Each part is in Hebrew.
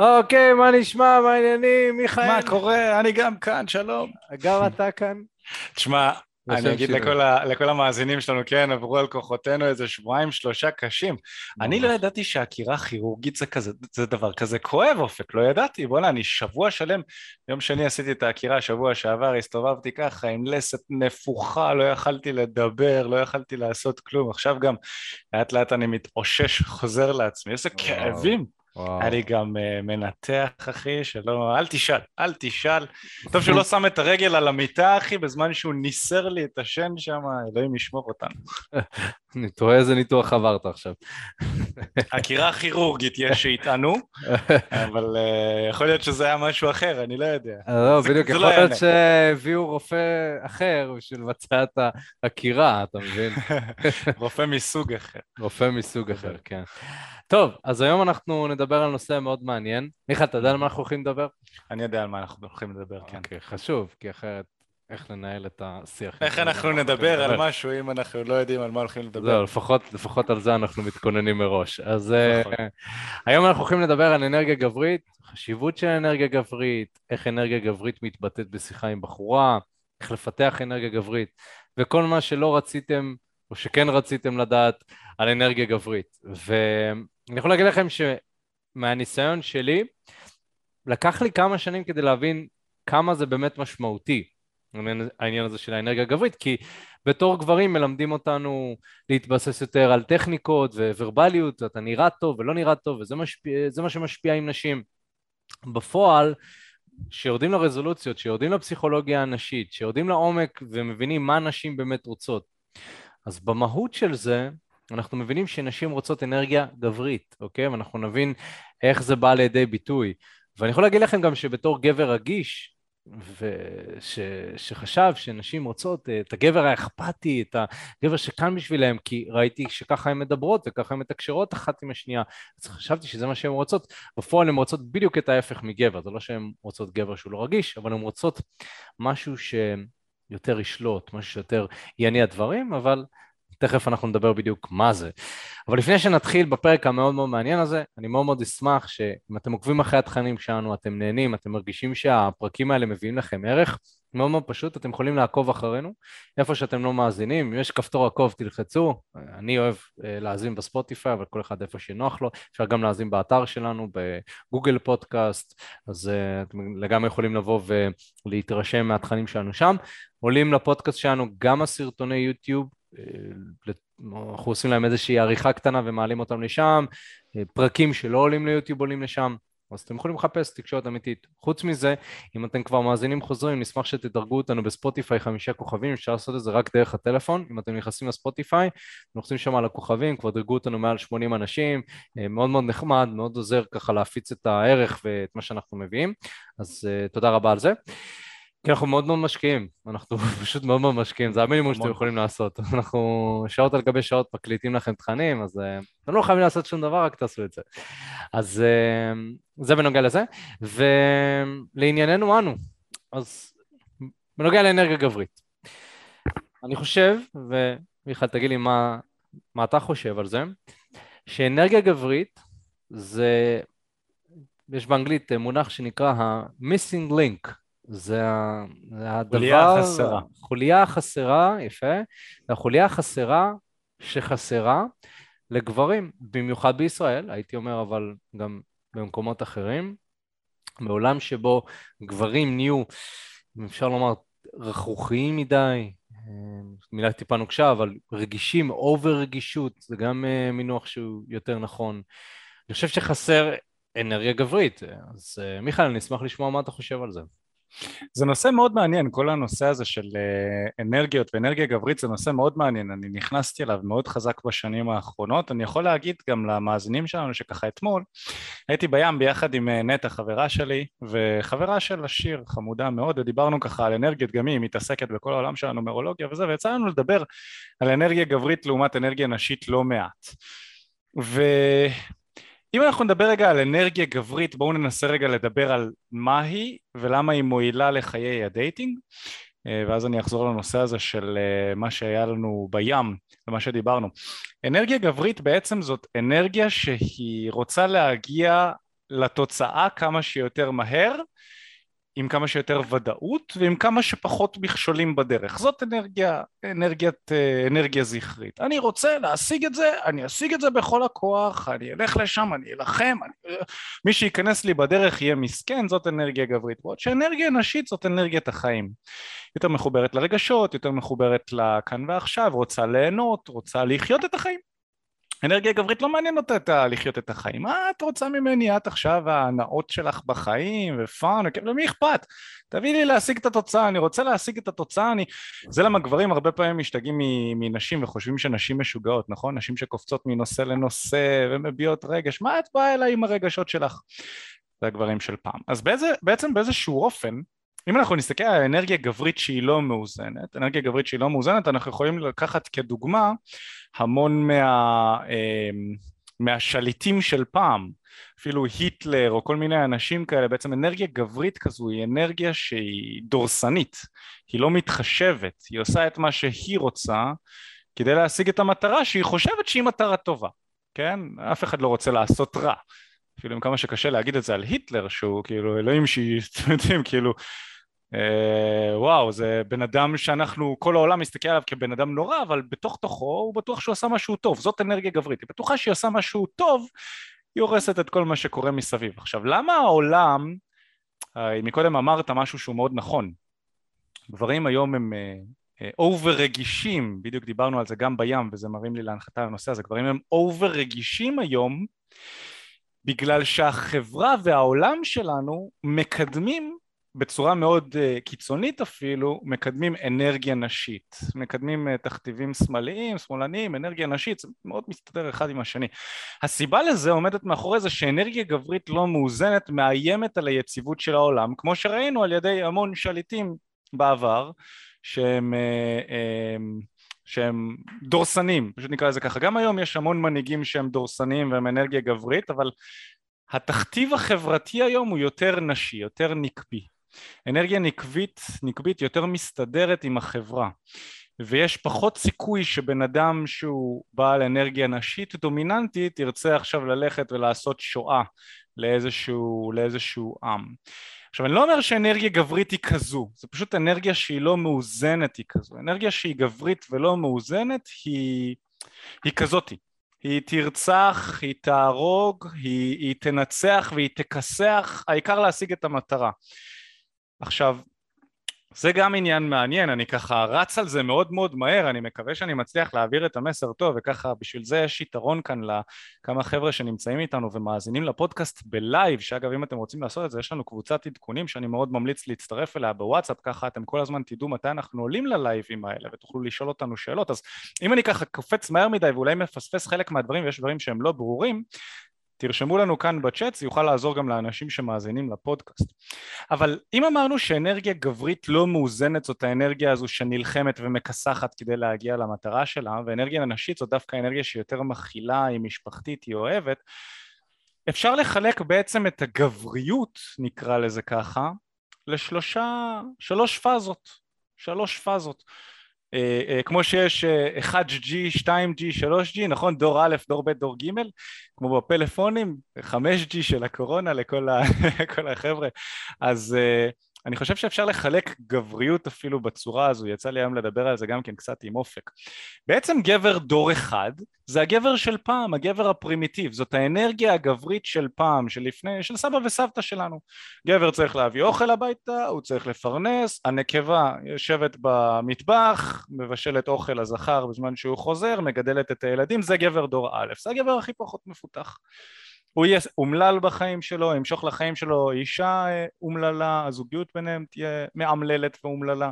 אוקיי, מה נשמע, מה העניינים, מיכאל? מה קורה? אני גם כאן, שלום. גם אתה כאן? תשמע, אני אגיד לכל, ה, לכל המאזינים שלנו, כן, עברו על כוחותינו איזה שבועיים, שלושה קשים. אני לא ידעתי שעקירה כירורגית זה כזה, זה דבר כזה כואב, אופק, לא ידעתי. בוא'נה, אני שבוע שלם, יום שני עשיתי את העקירה, שבוע שעבר הסתובבתי ככה עם לסת נפוחה, לא יכלתי לדבר, לא יכלתי לעשות כלום. עכשיו גם לאט לאט אני מתאושש, חוזר לעצמי. איזה כאבים. אני גם uh, מנתח, אחי, שלא... אל תשאל, אל תשאל. טוב שהוא לא שם את הרגל על המיטה, אחי, בזמן שהוא ניסר לי את השן שם, אלוהים ישמור אותנו. אני תוהה איזה ניתוח עברת עכשיו. עקירה כירורגית יש שיטענו, אבל uh, יכול להיות שזה היה משהו אחר, אני לא יודע. לא, בדיוק, יכול לא להיות שהביאו רופא אחר בשביל לבצע את העקירה, אתה מבין? רופא מסוג אחר. רופא מסוג אחר, כן. טוב, אז היום אנחנו נדבר על נושא מאוד מעניין. מיכאל, אתה יודע על מה אנחנו הולכים לדבר? אני יודע על מה אנחנו הולכים לדבר, כן. אוקיי, חשוב, כי אחרת איך לנהל את השיח. איך אנחנו נדבר על משהו אם אנחנו לא יודעים על מה הולכים לדבר? זהו, לפחות, לפחות על זה אנחנו מתכוננים מראש. אז uh, היום אנחנו הולכים לדבר על אנרגיה גברית, חשיבות של אנרגיה גברית, איך אנרגיה גברית מתבטאת בשיחה עם בחורה, איך לפתח אנרגיה גברית, וכל מה שלא רציתם, או שכן רציתם לדעת, על אנרגיה גברית. ואני יכול להגיד לכם שמהניסיון שלי, לקח לי כמה שנים כדי להבין כמה זה באמת משמעותי, העניין הזה של האנרגיה הגברית, כי בתור גברים מלמדים אותנו להתבסס יותר על טכניקות וורבליות, אתה נראה טוב ולא נראה טוב, וזה משפיע, מה שמשפיע עם נשים. בפועל, שיורדים לרזולוציות, שיורדים לפסיכולוגיה הנשית, שיורדים לעומק ומבינים מה נשים באמת רוצות. אז במהות של זה, אנחנו מבינים שנשים רוצות אנרגיה גברית, אוקיי? ואנחנו נבין איך זה בא לידי ביטוי. ואני יכול להגיד לכם גם שבתור גבר רגיש, וש, שחשב שנשים רוצות את הגבר האכפתי, את הגבר שכאן בשבילם, כי ראיתי שככה הן מדברות וככה הן מתקשרות אחת עם השנייה, אז חשבתי שזה מה שהן רוצות, בפועל הן רוצות בדיוק את ההפך מגבר, זה לא שהן רוצות גבר שהוא לא רגיש, אבל הן רוצות משהו שיותר ישלוט, משהו שיותר יניע דברים, אבל תכף אנחנו נדבר בדיוק מה זה. אבל לפני שנתחיל בפרק המאוד מאוד מעניין הזה, אני מאוד מאוד אשמח שאם אתם עוקבים אחרי התכנים שלנו, אתם נהנים, אתם מרגישים שהפרקים האלה מביאים לכם ערך, מאוד מאוד פשוט, אתם יכולים לעקוב אחרינו, איפה שאתם לא מאזינים, אם יש כפתור עקוב תלחצו, אני אוהב אה, להאזין בספוטיפיי, אבל כל אחד איפה שנוח לו, אפשר גם להאזין באתר שלנו, בגוגל פודקאסט, אז אה, אתם לגמרי יכולים לבוא ולהתרשם מהתכנים שלנו שם. עולים לפודקאסט שלנו גם הסרטוני יוטיוב, אנחנו עושים להם איזושהי עריכה קטנה ומעלים אותם לשם, אה, פרקים שלא עולים ליוטיוב עולים לשם, אז אתם יכולים לחפש תקשורת אמיתית. חוץ מזה, אם אתם כבר מאזינים חוזרים, נשמח שתדרגו אותנו בספוטיפיי חמישה כוכבים, אפשר לעשות את זה רק דרך הטלפון, אם אתם נכנסים לספוטיפיי, לוחצים שם על הכוכבים, כבר דרגו אותנו מעל 80 אנשים, אה, מאוד מאוד נחמד, מאוד עוזר ככה להפיץ את הערך ואת מה שאנחנו מביאים, אז תודה רבה על זה. כי אנחנו מאוד מאוד משקיעים, אנחנו פשוט מאוד מאוד משקיעים, זה המינימום שאתם יכולים לעשות. אנחנו שעות על גבי שעות מקליטים לכם תכנים, אז אה, אתם לא חייבים לעשות שום דבר, רק תעשו את זה. אז אה, זה בנוגע לזה. ולענייננו אנו, אז בנוגע לאנרגיה גברית. אני חושב, ומיכל תגיד לי מה, מה אתה חושב על זה, שאנרגיה גברית זה, יש באנגלית מונח שנקרא ה-missing link. זה, הדבר... חוליה חסרה. חוליה חסרה, יפה. החוליה החסרה שחסרה לגברים, במיוחד בישראל, הייתי אומר, אבל גם במקומות אחרים. בעולם שבו גברים נהיו, אם אפשר לומר, רכרוכיים מדי, מילה טיפה נוקשה, אבל רגישים, אובר רגישות, זה גם אה, מינוח שהוא יותר נכון. אני חושב שחסר אנרגיה גברית, אז אה, מיכאל, אני אשמח לשמוע מה אתה חושב על זה. זה נושא מאוד מעניין, כל הנושא הזה של אה, אנרגיות ואנרגיה גברית זה נושא מאוד מעניין, אני נכנסתי אליו מאוד חזק בשנים האחרונות, אני יכול להגיד גם למאזינים שלנו שככה אתמול הייתי בים ביחד עם אה, נטע חברה שלי וחברה של השיר חמודה מאוד ודיברנו ככה על אנרגיות גם היא מתעסקת בכל העולם של הנומרולוגיה וזה ויצא לנו לדבר על אנרגיה גברית לעומת אנרגיה נשית לא מעט. ו... אם אנחנו נדבר רגע על אנרגיה גברית, בואו ננסה רגע לדבר על מה היא ולמה היא מועילה לחיי ה dating אה, ואז אני אחזור לנושא הזה של אה, מה שהיה לנו בים ומה שדיברנו. אנרגיה גברית בעצם זאת אנרגיה שהיא רוצה להגיע לתוצאה כמה שיותר מהר עם כמה שיותר ודאות ועם כמה שפחות מכשולים בדרך. זאת אנרגיה, אנרגיית, אה, אנרגיה זכרית. אני רוצה להשיג את זה, אני אשיג את זה בכל הכוח, אני אלך לשם, אני אלחם, אני... מי שייכנס לי בדרך יהיה מסכן, זאת אנרגיה גברית. בעוד שאנרגיה נשית זאת אנרגיית החיים. יותר מחוברת לרגשות, יותר מחוברת לכאן ועכשיו, רוצה ליהנות, רוצה לחיות את החיים. אנרגיה גברית לא מעניין אותה לחיות את החיים, מה את רוצה ממני את עכשיו ההנאות שלך בחיים ופאן, למי אכפת? תביאי לי להשיג את התוצאה, אני רוצה להשיג את התוצאה, אני... זה למה גברים הרבה פעמים משתגעים מנשים וחושבים שנשים משוגעות, נכון? נשים שקופצות מנושא לנושא ומביעות רגש, מה את באה אליי עם הרגשות שלך? זה הגברים של פעם. אז באיזה, בעצם באיזשהו אופן אם אנחנו נסתכל על אנרגיה גברית שהיא לא מאוזנת, אנרגיה גברית שהיא לא מאוזנת, אנחנו יכולים לקחת כדוגמה המון מה, אמ, מהשליטים של פעם, אפילו היטלר או כל מיני אנשים כאלה, בעצם אנרגיה גברית כזו היא אנרגיה שהיא דורסנית, היא לא מתחשבת, היא עושה את מה שהיא רוצה כדי להשיג את המטרה שהיא חושבת שהיא מטרה טובה, כן? אף אחד לא רוצה לעשות רע. אפילו עם כמה שקשה להגיד את זה על היטלר שהוא כאילו אלוהים שהיא, אתם יודעים, כאילו וואו, זה בן אדם שאנחנו, כל העולם מסתכל עליו כבן אדם נורא, אבל בתוך תוכו הוא בטוח שהוא עשה משהו טוב, זאת אנרגיה גברית, היא בטוחה שהיא עושה משהו טוב, היא הורסת את כל מה שקורה מסביב. עכשיו, למה העולם, אה, מקודם אמרת משהו שהוא מאוד נכון, גברים היום הם over אה, רגישים, בדיוק דיברנו על זה גם בים וזה מרים לי להנחתה לנושא הזה, גברים הם over רגישים היום בגלל שהחברה והעולם שלנו מקדמים בצורה מאוד אה, קיצונית אפילו מקדמים אנרגיה נשית, מקדמים אה, תכתיבים שמאליים, שמאלניים, אנרגיה נשית, זה מאוד מסתדר אחד עם השני. הסיבה לזה עומדת מאחורי זה שאנרגיה גברית לא מאוזנת מאיימת על היציבות של העולם, כמו שראינו על ידי המון שליטים בעבר, שהם, uh, שהם דורסנים, פשוט נקרא לזה ככה. גם היום יש המון מנהיגים שהם דורסנים והם אנרגיה גברית, אבל התכתיב החברתי היום הוא יותר נשי, יותר נקבי. אנרגיה נקבית, נקבית יותר מסתדרת עם החברה ויש פחות סיכוי שבן אדם שהוא בעל אנרגיה נשית דומיננטית ירצה עכשיו ללכת ולעשות שואה לאיזשהו, לאיזשהו עם. עכשיו אני לא אומר שאנרגיה גברית היא כזו, זה פשוט אנרגיה שהיא לא מאוזנת היא כזו, אנרגיה שהיא גברית ולא מאוזנת היא, היא כזאתי, היא תרצח, היא תהרוג, היא, היא תנצח והיא תכסח, העיקר להשיג את המטרה עכשיו זה גם עניין מעניין, אני ככה רץ על זה מאוד מאוד מהר, אני מקווה שאני מצליח להעביר את המסר טוב וככה בשביל זה יש יתרון כאן לכמה חבר'ה שנמצאים איתנו ומאזינים לפודקאסט בלייב, שאגב אם אתם רוצים לעשות את זה יש לנו קבוצת עדכונים שאני מאוד ממליץ להצטרף אליה בוואטסאפ, ככה אתם כל הזמן תדעו מתי אנחנו עולים ללייבים האלה ותוכלו לשאול אותנו שאלות, אז אם אני ככה קופץ מהר מדי ואולי מפספס חלק מהדברים ויש דברים שהם לא ברורים, תרשמו לנו כאן בצ'אט, זה יוכל לעזור גם לאנשים שמאזינים לפודקאסט. אבל אם אמרנו שאנרגיה גברית לא מאוזנת זאת האנרגיה הזו שנלחמת ומכסחת כדי להגיע למטרה שלה, ואנרגיה נשית זאת דווקא אנרגיה שיותר מכילה, היא משפחתית, היא אוהבת, אפשר לחלק בעצם את הגבריות, נקרא לזה ככה, לשלושה, שלוש פאזות, שלוש פאזות. אה, אה, כמו שיש 1G, 2G, 3G, נכון? דור א', דור ב', דור ג', כמו בפלאפונים, 5G של הקורונה לכל החבר'ה, אז אה, אני חושב שאפשר לחלק גבריות אפילו בצורה הזו, יצא לי היום לדבר על זה גם כן קצת עם אופק. בעצם גבר דור אחד זה הגבר של פעם, הגבר הפרימיטיב, זאת האנרגיה הגברית של פעם, של לפני, של סבא וסבתא שלנו. גבר צריך להביא אוכל הביתה, הוא צריך לפרנס, הנקבה יושבת במטבח, מבשלת אוכל לזכר בזמן שהוא חוזר, מגדלת את הילדים, זה גבר דור א', זה הגבר הכי פחות מפותח. הוא יהיה אומלל בחיים שלו, ימשוך לחיים שלו אישה אה, אומללה, הזוגיות ביניהם תהיה מאמללת ואומללה,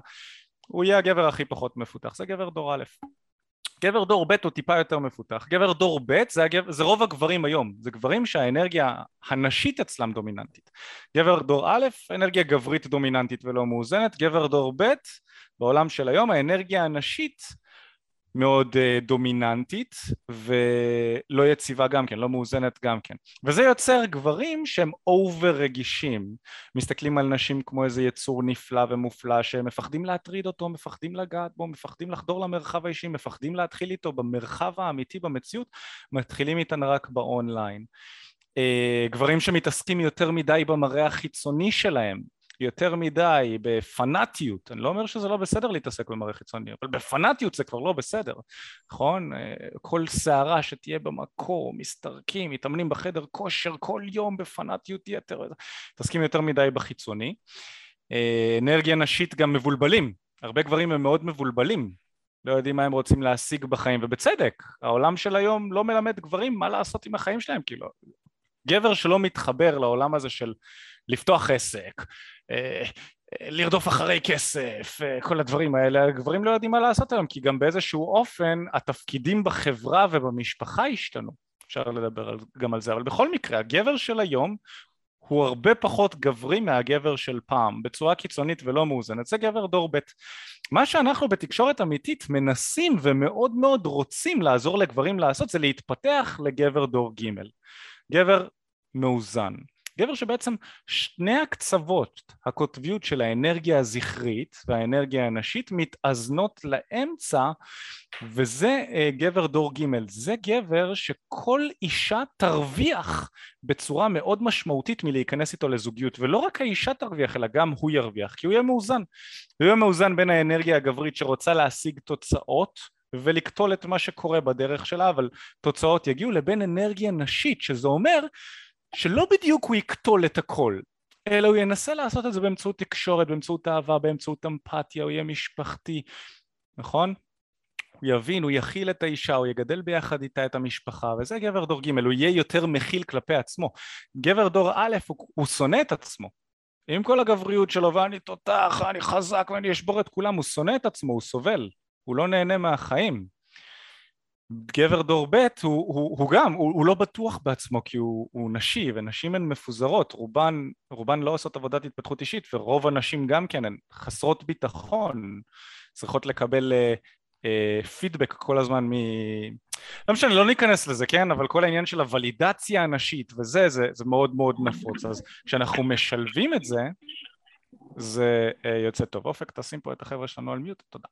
הוא יהיה הגבר הכי פחות מפותח, זה גבר דור א'. גבר דור ב' הוא טיפה יותר מפותח, גבר דור ב' זה, הגבר, זה רוב הגברים היום, זה גברים שהאנרגיה הנשית אצלם דומיננטית. גבר דור א', אנרגיה גברית דומיננטית ולא מאוזנת, גבר דור ב', בעולם של היום האנרגיה הנשית מאוד uh, דומיננטית ולא יציבה גם כן, לא מאוזנת גם כן. וזה יוצר גברים שהם אובר רגישים, מסתכלים על נשים כמו איזה יצור נפלא ומופלא שהם מפחדים להטריד אותו, מפחדים לגעת בו, מפחדים לחדור למרחב האישי, מפחדים להתחיל איתו במרחב האמיתי במציאות, מתחילים איתן רק באונליין. אה, גברים שמתעסקים יותר מדי במראה החיצוני שלהם, יותר מדי בפנאטיות, אני לא אומר שזה לא בסדר להתעסק במראה חיצוני, אבל בפנאטיות זה כבר לא בסדר, נכון? אה, כל שערה שתהיה במקום, מסתרקים, מתאמנים בחדר כושר כל יום בפנאטיות יתר, מתעסקים יותר מדי בחיצוני. אה, אנרגיה נשית גם מבולבלים, הרבה גברים הם מאוד מבולבלים, לא יודעים מה הם רוצים להשיג בחיים, ובצדק, העולם של היום לא מלמד גברים מה לעשות עם החיים שלהם, כאילו, גבר שלא מתחבר לעולם הזה של לפתוח עסק, לרדוף אחרי כסף, אה, כל הדברים האלה, גברים לא יודעים מה לעשות היום, כי גם באיזשהו אופן התפקידים בחברה ובמשפחה השתנו, אפשר לדבר גם על זה, אבל בכל מקרה, הגבר של היום הוא הרבה פחות גברי מהגבר של פעם, בצורה קיצונית ולא מאוזנת, זה גבר דור ב'. מה שאנחנו בתקשורת אמיתית מנסים ומאוד מאוד רוצים לעזור לגברים לעשות זה להתפתח לגבר דור ג', גבר מאוזן. גבר שבעצם שני הקצוות הקוטביות של האנרגיה הזכרית והאנרגיה הנשית מתאזנות לאמצע וזה uh, גבר דור ג' זה גבר שכל אישה תרוויח בצורה מאוד משמעותית מלהיכנס איתו לזוגיות. ולא רק האישה תרוויח אלא גם הוא ירוויח כי הוא יהיה מאוזן. הוא יהיה מאוזן בין האנרגיה הגברית שרוצה להשיג תוצאות ולקטול את מה שקורה בדרך שלה אבל תוצאות יגיעו לבין אנרגיה נשית שזה אומר שלא בדיוק הוא יקטול את הכל, אלא הוא ינסה לעשות את זה באמצעות תקשורת, באמצעות אהבה, באמצעות אמפתיה, הוא יהיה משפחתי, נכון? הוא יבין, הוא יכיל את האישה, הוא יגדל ביחד איתה את המשפחה, וזה גבר דור ג', הוא יהיה יותר מכיל כלפי עצמו. גבר דור א', הוא, הוא שונא את עצמו. עם כל הגבריות שלו, ואני תותח, אני חזק ואני אשבור את כולם, הוא שונא את עצמו, הוא סובל, הוא לא נהנה מהחיים. גבר דור ב' הוא, הוא, הוא גם, הוא, הוא לא בטוח בעצמו כי הוא, הוא נשי ונשים הן מפוזרות, רובן, רובן לא עושות עבודת התפתחות אישית ורוב הנשים גם כן הן חסרות ביטחון, צריכות לקבל אה, אה, פידבק כל הזמן מ... לא משנה, לא ניכנס לזה, כן? אבל כל העניין של הוולידציה הנשית וזה, זה, זה מאוד מאוד נפוץ, אז כשאנחנו משלבים את זה, זה אה, יוצא טוב. אופק, תשים פה את החבר'ה שלנו על מיוט, תודה.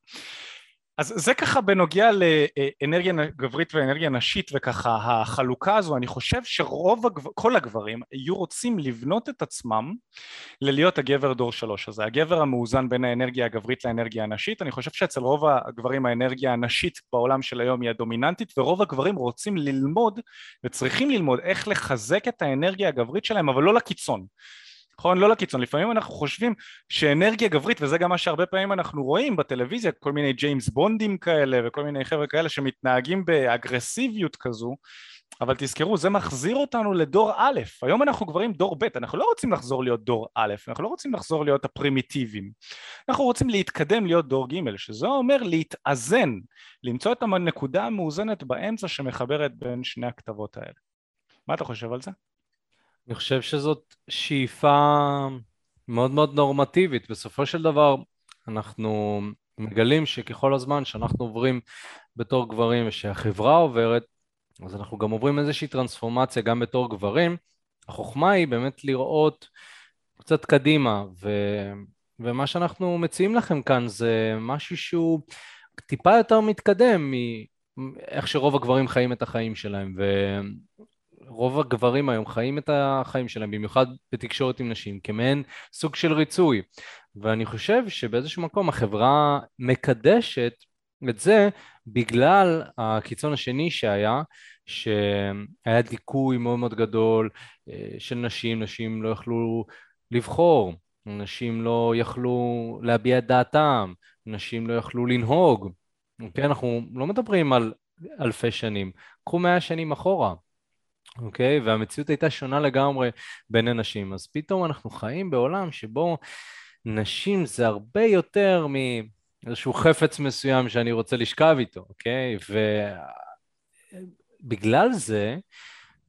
אז זה ככה בנוגע לאנרגיה גברית ואנרגיה נשית וככה החלוקה הזו אני חושב שרוב הגבר, כל הגברים יהיו רוצים לבנות את עצמם ללהיות הגבר דור שלוש. הזה הגבר המאוזן בין האנרגיה הגברית לאנרגיה הנשית אני חושב שאצל רוב הגברים האנרגיה הנשית בעולם של היום היא הדומיננטית ורוב הגברים רוצים ללמוד וצריכים ללמוד איך לחזק את האנרגיה הגברית שלהם אבל לא לקיצון נכון? לא לקיצון, לפעמים אנחנו חושבים שאנרגיה גברית, וזה גם מה שהרבה פעמים אנחנו רואים בטלוויזיה, כל מיני ג'יימס בונדים כאלה וכל מיני חבר'ה כאלה שמתנהגים באגרסיביות כזו, אבל תזכרו, זה מחזיר אותנו לדור א', היום אנחנו גברים דור ב', אנחנו לא רוצים לחזור להיות דור א', אנחנו לא רוצים לחזור להיות הפרימיטיביים, אנחנו רוצים להתקדם להיות דור ג', שזה אומר להתאזן, למצוא את הנקודה המאוזנת באמצע שמחברת בין שני הכתבות האלה. מה אתה חושב על זה? אני חושב שזאת שאיפה מאוד מאוד נורמטיבית. בסופו של דבר אנחנו מגלים שככל הזמן שאנחנו עוברים בתור גברים ושהחברה עוברת, אז אנחנו גם עוברים איזושהי טרנספורמציה גם בתור גברים. החוכמה היא באמת לראות קצת קדימה, ו... ומה שאנחנו מציעים לכם כאן זה משהו שהוא טיפה יותר מתקדם מאיך שרוב הגברים חיים את החיים שלהם, ו... רוב הגברים היום חיים את החיים שלהם, במיוחד בתקשורת עם נשים, כמעין סוג של ריצוי. ואני חושב שבאיזשהו מקום החברה מקדשת את זה בגלל הקיצון השני שהיה, שהיה דיכוי מאוד מאוד גדול אה, של נשים, נשים לא יכלו לבחור, נשים לא יכלו להביע את דעתם, נשים לא יכלו לנהוג. אוקיי? אנחנו לא מדברים על אלפי שנים, קחו מאה שנים אחורה. אוקיי? Okay, והמציאות הייתה שונה לגמרי בין הנשים. אז פתאום אנחנו חיים בעולם שבו נשים זה הרבה יותר מאיזשהו חפץ מסוים שאני רוצה לשכב איתו, אוקיי? Okay? ובגלל זה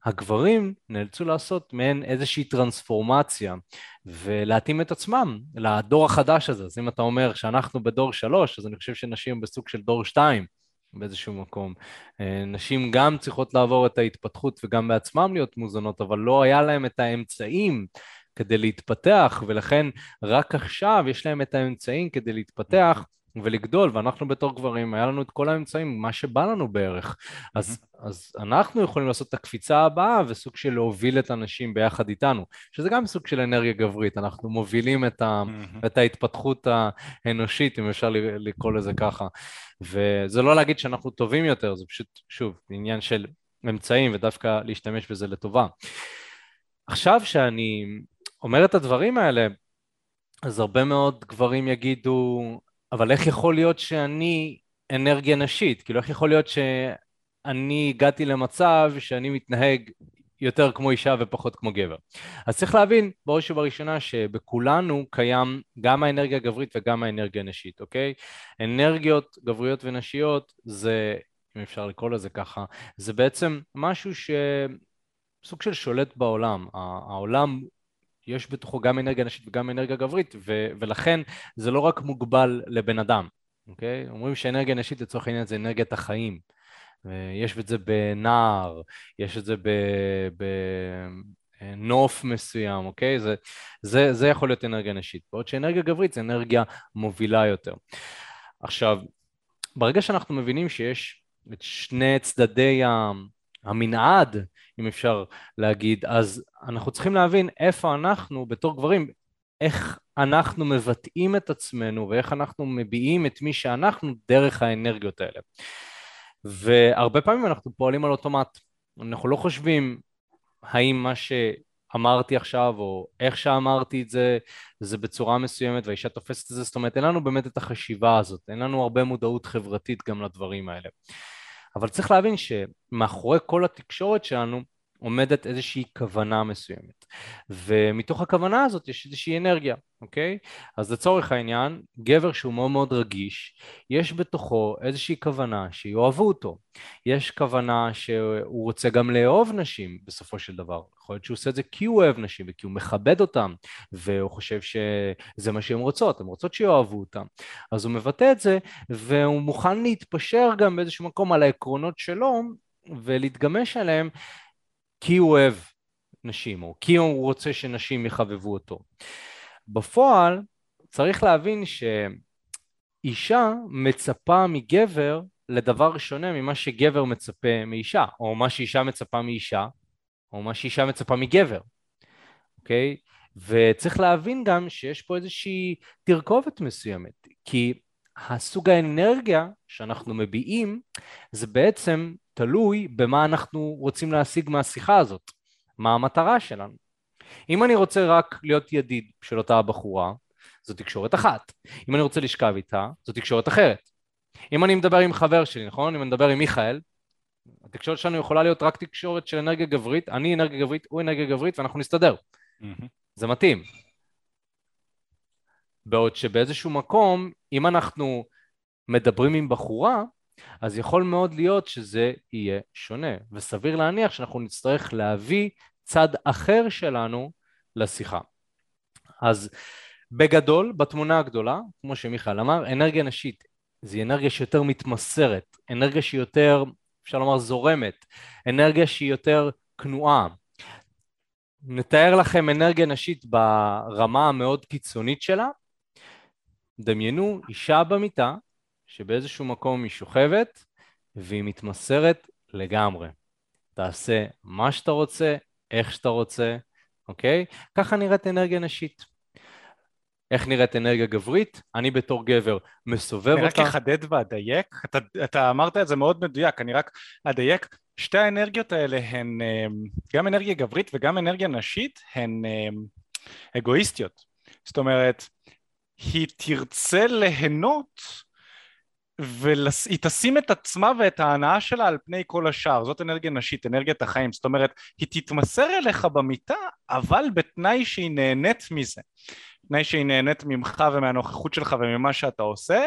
הגברים נאלצו לעשות מעין איזושהי טרנספורמציה ולהתאים את עצמם לדור החדש הזה. אז אם אתה אומר שאנחנו בדור שלוש, אז אני חושב שנשים בסוג של דור שתיים. באיזשהו מקום. אה, נשים גם צריכות לעבור את ההתפתחות וגם בעצמם להיות מוזנות, אבל לא היה להם את האמצעים כדי להתפתח, ולכן רק עכשיו יש להם את האמצעים כדי להתפתח, ולגדול, ואנחנו בתור גברים, היה לנו את כל האמצעים, מה שבא לנו בערך. אז, אז אנחנו יכולים לעשות את הקפיצה הבאה וסוג של להוביל את הנשים ביחד איתנו, שזה גם סוג של אנרגיה גברית, אנחנו מובילים את, ה, את ההתפתחות האנושית, אם אפשר לקרוא לזה ככה. וזה לא להגיד שאנחנו טובים יותר, זה פשוט, שוב, עניין של אמצעים ודווקא להשתמש בזה לטובה. עכשיו שאני אומר את הדברים האלה, אז הרבה מאוד גברים יגידו, אבל איך יכול להיות שאני אנרגיה נשית? כאילו, איך יכול להיות שאני הגעתי למצב שאני מתנהג יותר כמו אישה ופחות כמו גבר? אז צריך להבין, בראש ובראשונה, שבכולנו קיים גם האנרגיה הגברית וגם האנרגיה הנשית, אוקיי? אנרגיות גבריות ונשיות זה, אם אפשר לקרוא לזה ככה, זה בעצם משהו ש... סוג של שולט בעולם. העולם יש בתוכו גם אנרגיה נשית וגם אנרגיה גברית, ו- ולכן זה לא רק מוגבל לבן אדם, אוקיי? אומרים שאנרגיה נשית לצורך העניין זה אנרגיית החיים. יש את זה בנער, יש את זה בנוף מסוים, אוקיי? זה, זה, זה יכול להיות אנרגיה נשית. בעוד שאנרגיה גברית זה אנרגיה מובילה יותר. עכשיו, ברגע שאנחנו מבינים שיש את שני צדדי המנעד אם אפשר להגיד, אז אנחנו צריכים להבין איפה אנחנו בתור גברים, איך אנחנו מבטאים את עצמנו ואיך אנחנו מביעים את מי שאנחנו דרך האנרגיות האלה. והרבה פעמים אנחנו פועלים על אוטומט, אנחנו לא חושבים האם מה שאמרתי עכשיו או איך שאמרתי את זה זה בצורה מסוימת והאישה תופסת את זה, זאת אומרת אין לנו באמת את החשיבה הזאת, אין לנו הרבה מודעות חברתית גם לדברים האלה. אבל צריך להבין שמאחורי כל התקשורת שלנו עומדת איזושהי כוונה מסוימת. ומתוך הכוונה הזאת יש איזושהי אנרגיה, אוקיי? אז לצורך העניין, גבר שהוא מאוד מאוד רגיש, יש בתוכו איזושהי כוונה שיאהבו אותו. יש כוונה שהוא רוצה גם לאהוב נשים בסופו של דבר. יכול להיות שהוא עושה את זה כי הוא אוהב נשים וכי הוא מכבד אותם, והוא חושב שזה מה שהן רוצות, הן רוצות שיאהבו אותם. אז הוא מבטא את זה, והוא מוכן להתפשר גם באיזשהו מקום על העקרונות שלו ולהתגמש עליהם כי הוא אוהב נשים, או כי הוא רוצה שנשים יחבבו אותו. בפועל, צריך להבין שאישה מצפה מגבר לדבר שונה ממה שגבר מצפה מאישה, או מה שאישה מצפה מאישה, או מה שאישה מצפה מגבר, אוקיי? וצריך להבין גם שיש פה איזושהי תרכובת מסוימת, כי הסוג האנרגיה שאנחנו מביעים זה בעצם תלוי במה אנחנו רוצים להשיג מהשיחה הזאת, מה המטרה שלנו. אם אני רוצה רק להיות ידיד של אותה הבחורה, זו תקשורת אחת. אם אני רוצה לשכב איתה, זו תקשורת אחרת. אם אני מדבר עם חבר שלי, נכון? אם אני מדבר עם מיכאל, התקשורת שלנו יכולה להיות רק תקשורת של אנרגיה גברית, אני אנרגיה גברית, הוא אנרגיה גברית, ואנחנו נסתדר. Mm-hmm. זה מתאים. בעוד שבאיזשהו מקום, אם אנחנו מדברים עם בחורה, אז יכול מאוד להיות שזה יהיה שונה, וסביר להניח שאנחנו נצטרך להביא צד אחר שלנו לשיחה. אז בגדול, בתמונה הגדולה, כמו שמיכאל אמר, אנרגיה נשית זו אנרגיה שיותר מתמסרת, אנרגיה שהיא יותר, אפשר לומר, זורמת, אנרגיה שהיא יותר כנועה. נתאר לכם אנרגיה נשית ברמה המאוד קיצונית שלה, דמיינו אישה במיטה שבאיזשהו מקום היא שוכבת והיא מתמסרת לגמרי. תעשה מה שאתה רוצה, איך שאתה רוצה, אוקיי? ככה נראית אנרגיה נשית. איך נראית אנרגיה גברית? אני בתור גבר מסובב אותה. אני רק אחדד ואדייק, אתה, אתה אמרת את זה מאוד מדויק, אני רק אדייק, שתי האנרגיות האלה הן אה, גם אנרגיה גברית וגם אנרגיה נשית, הן אה, אגואיסטיות. זאת אומרת, היא תרצה ליהנות והיא תשים את עצמה ואת ההנאה שלה על פני כל השאר, זאת אנרגיה נשית, אנרגיית החיים, זאת אומרת, היא תתמסר אליך במיטה, אבל בתנאי שהיא נהנית מזה, בתנאי שהיא נהנית ממך ומהנוכחות שלך וממה שאתה עושה,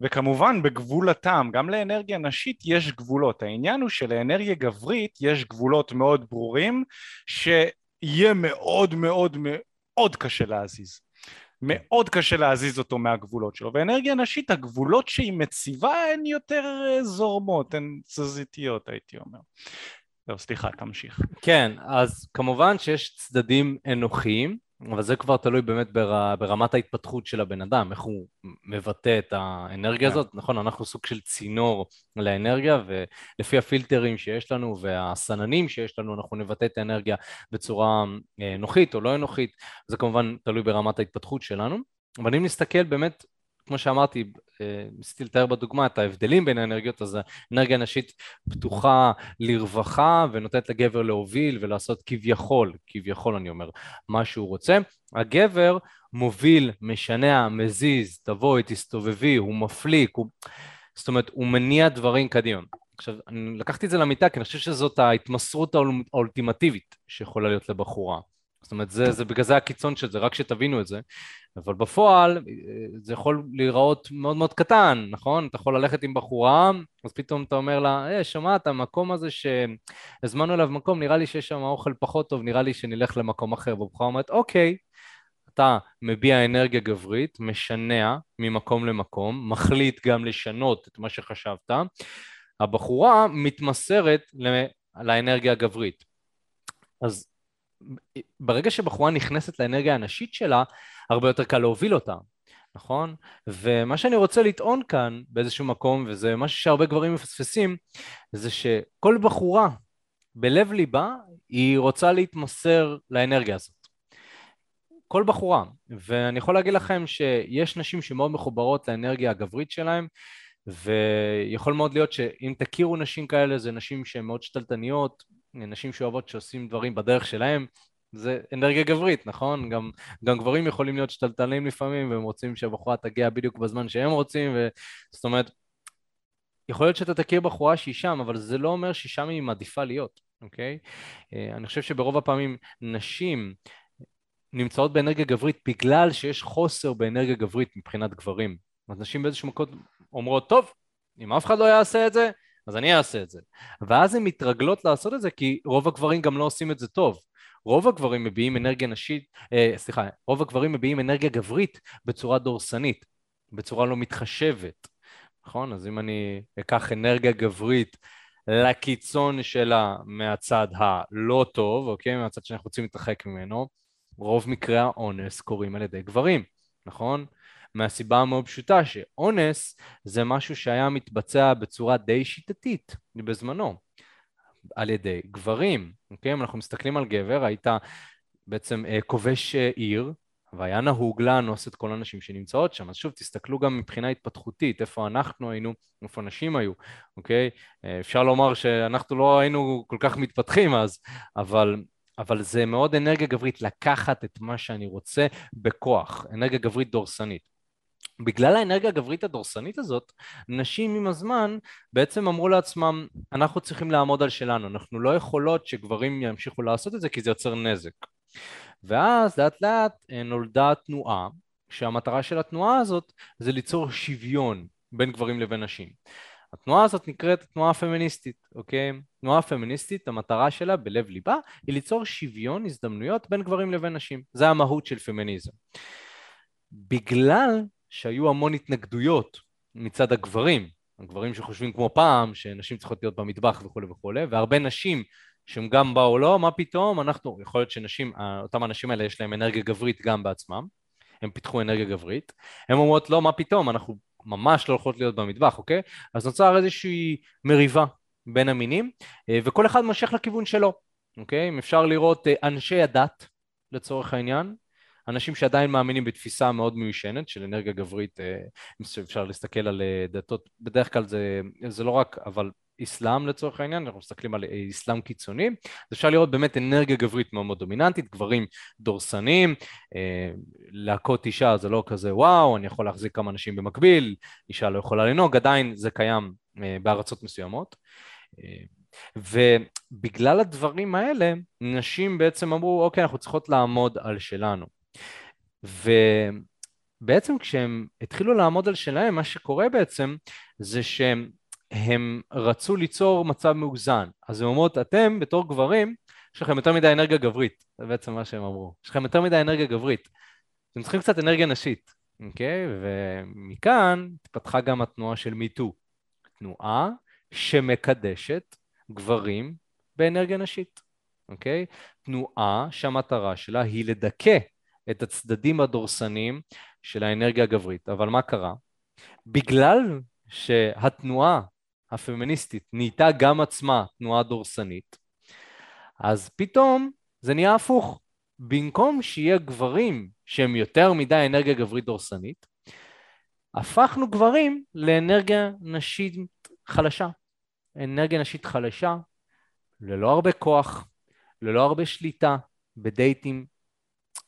וכמובן בגבול הטעם, גם לאנרגיה נשית יש גבולות, העניין הוא שלאנרגיה גברית יש גבולות מאוד ברורים, שיהיה מאוד מאוד מאוד קשה להזיז. מאוד קשה להזיז אותו מהגבולות שלו, ואנרגיה נשית הגבולות שהיא מציבה הן יותר אה, זורמות, הן תזזיתיות הייתי אומר. טוב, סליחה, תמשיך. כן, אז כמובן שיש צדדים אנוכיים אבל זה כבר תלוי באמת בר, ברמת ההתפתחות של הבן אדם, איך הוא מבטא את האנרגיה yeah. כן. הזאת. נכון, אנחנו סוג של צינור לאנרגיה, ולפי הפילטרים שיש לנו והסננים שיש לנו, אנחנו נבטא את האנרגיה בצורה אה, נוחית או לא אנוכית. זה כמובן תלוי ברמת ההתפתחות שלנו. אבל אם נסתכל באמת כמו שאמרתי, אה, ניסיתי לתאר בדוגמה את ההבדלים בין האנרגיות, אז האנרגיה הנשית פתוחה לרווחה ונותנת לגבר להוביל ולעשות כביכול, כביכול אני אומר, מה שהוא רוצה. הגבר מוביל, משנע, מזיז, תבואי, תסתובבי, הוא מפליק, הוא... זאת אומרת, הוא מניע דברים קדימה. עכשיו, אני לקחתי את זה למיטה כי אני חושב שזאת ההתמסרות האולטימטיבית שיכולה להיות לבחורה. זאת אומרת, זה, זה בגלל זה הקיצון של זה, רק שתבינו את זה. אבל בפועל זה יכול להיראות מאוד מאוד קטן, נכון? אתה יכול ללכת עם בחורה, אז פתאום אתה אומר לה, אה, שומעת, המקום הזה שהזמנו אליו מקום, נראה לי שיש שם אוכל פחות טוב, נראה לי שנלך למקום אחר. והבחורה אומרת, אוקיי, אתה מביע אנרגיה גברית, משנע ממקום למקום, מחליט גם לשנות את מה שחשבת, הבחורה מתמסרת לאנרגיה הגברית. אז ברגע שבחורה נכנסת לאנרגיה הנשית שלה, הרבה יותר קל להוביל אותה, נכון? ומה שאני רוצה לטעון כאן באיזשהו מקום, וזה משהו שהרבה גברים מפספסים, זה שכל בחורה בלב ליבה, היא רוצה להתמסר לאנרגיה הזאת. כל בחורה, ואני יכול להגיד לכם שיש נשים שמאוד מחוברות לאנרגיה הגברית שלהם, ויכול מאוד להיות שאם תכירו נשים כאלה, זה נשים שהן מאוד שתלטניות, נשים שאוהבות שעושים דברים בדרך שלהם, זה אנרגיה גברית, נכון? גם, גם גברים יכולים להיות שתלטנים לפעמים, והם רוצים שהבחורה תגיע בדיוק בזמן שהם רוצים, ו... זאת אומרת, יכול להיות שאתה תכיר בחורה שהיא שם, אבל זה לא אומר ששם היא מעדיפה להיות, אוקיי? אה, אני חושב שברוב הפעמים נשים נמצאות באנרגיה גברית בגלל שיש חוסר באנרגיה גברית מבחינת גברים. אז נשים באיזשהו מקום אומרות, טוב, אם אף אחד לא יעשה את זה, אז אני אעשה את זה. ואז הן מתרגלות לעשות את זה כי רוב הגברים גם לא עושים את זה טוב. רוב הגברים מביעים אנרגיה נשית, אה, סליחה, רוב הגברים מביעים אנרגיה גברית בצורה דורסנית, בצורה לא מתחשבת, נכון? אז אם אני אקח אנרגיה גברית לקיצון שלה מהצד הלא טוב, אוקיי? מהצד שאנחנו רוצים להתרחק ממנו, רוב מקרי האונס קורים על ידי גברים, נכון? מהסיבה המאוד פשוטה שאונס זה משהו שהיה מתבצע בצורה די שיטתית בזמנו על ידי גברים, אוקיי? אם אנחנו מסתכלים על גבר, היית בעצם אה, כובש אה, עיר והיה נהוג לאנוס את כל הנשים שנמצאות שם. אז שוב, תסתכלו גם מבחינה התפתחותית, איפה אנחנו היינו, איפה נשים היו, אוקיי? אה, אפשר לומר שאנחנו לא היינו כל כך מתפתחים אז, אבל אבל זה מאוד אנרגיה גברית, לקחת את מה שאני רוצה בכוח, אנרגיה גברית דורסנית. בגלל האנרגיה הגברית הדורסנית הזאת, נשים עם הזמן בעצם אמרו לעצמם, אנחנו צריכים לעמוד על שלנו, אנחנו לא יכולות שגברים ימשיכו לעשות את זה כי זה יוצר נזק. ואז לאט לאט אה, נולדה תנועה, שהמטרה של התנועה הזאת זה ליצור שוויון בין גברים לבין נשים. התנועה הזאת נקראת תנועה פמיניסטית, אוקיי? תנועה פמיניסטית, המטרה שלה בלב ליבה היא ליצור שוויון הזדמנויות בין גברים לבין נשים. זה המהות של פמיניזם. בגלל שהיו המון התנגדויות מצד הגברים, הגברים שחושבים כמו פעם, שנשים צריכות להיות במטבח וכולי וכולי, והרבה נשים שהם גם באו, לא, מה פתאום, אנחנו, יכול להיות שנשים, אותם האנשים האלה יש להם אנרגיה גברית גם בעצמם, הם פיתחו אנרגיה גברית, הם אומרות, לא, מה פתאום, אנחנו ממש לא הולכות להיות במטבח, אוקיי? אז נוצר איזושהי מריבה בין המינים, אה, וכל אחד מושך לכיוון שלו, אוקיי? אם אפשר לראות אה, אנשי הדת, לצורך העניין, אנשים שעדיין מאמינים בתפיסה מאוד מיושנת של אנרגיה גברית, אה, אפשר להסתכל על אה, דתות, בדרך כלל זה, זה לא רק, אבל אסלאם לצורך העניין, אנחנו מסתכלים על אה, אסלאם קיצוני, אז אפשר לראות באמת אנרגיה גברית מאוד מאוד דומיננטית, גברים דורסניים, להכות אישה זה לא כזה וואו, אני יכול להחזיק כמה אנשים במקביל, אישה לא יכולה לנהוג, עדיין זה קיים בארצות מסוימות. ובגלל הדברים האלה, נשים בעצם אמרו, אוקיי, אנחנו צריכות לעמוד על שלנו. ובעצם כשהם התחילו לעמוד על שלהם, מה שקורה בעצם זה שהם רצו ליצור מצב מאוזן. אז הם אומרות, אתם בתור גברים, יש לכם יותר מדי אנרגיה גברית, זה בעצם מה שהם אמרו. יש לכם יותר מדי אנרגיה גברית. אתם צריכים קצת אנרגיה נשית, אוקיי? ומכאן התפתחה גם התנועה של מיטו. תנועה שמקדשת גברים באנרגיה נשית, אוקיי? תנועה שהמטרה שלה היא לדכא את הצדדים הדורסניים של האנרגיה הגברית. אבל מה קרה? בגלל שהתנועה הפמיניסטית נהייתה גם עצמה תנועה דורסנית, אז פתאום זה נהיה הפוך. במקום שיהיה גברים שהם יותר מדי אנרגיה גברית דורסנית, הפכנו גברים לאנרגיה נשית חלשה. אנרגיה נשית חלשה, ללא הרבה כוח, ללא הרבה שליטה, בדייטים,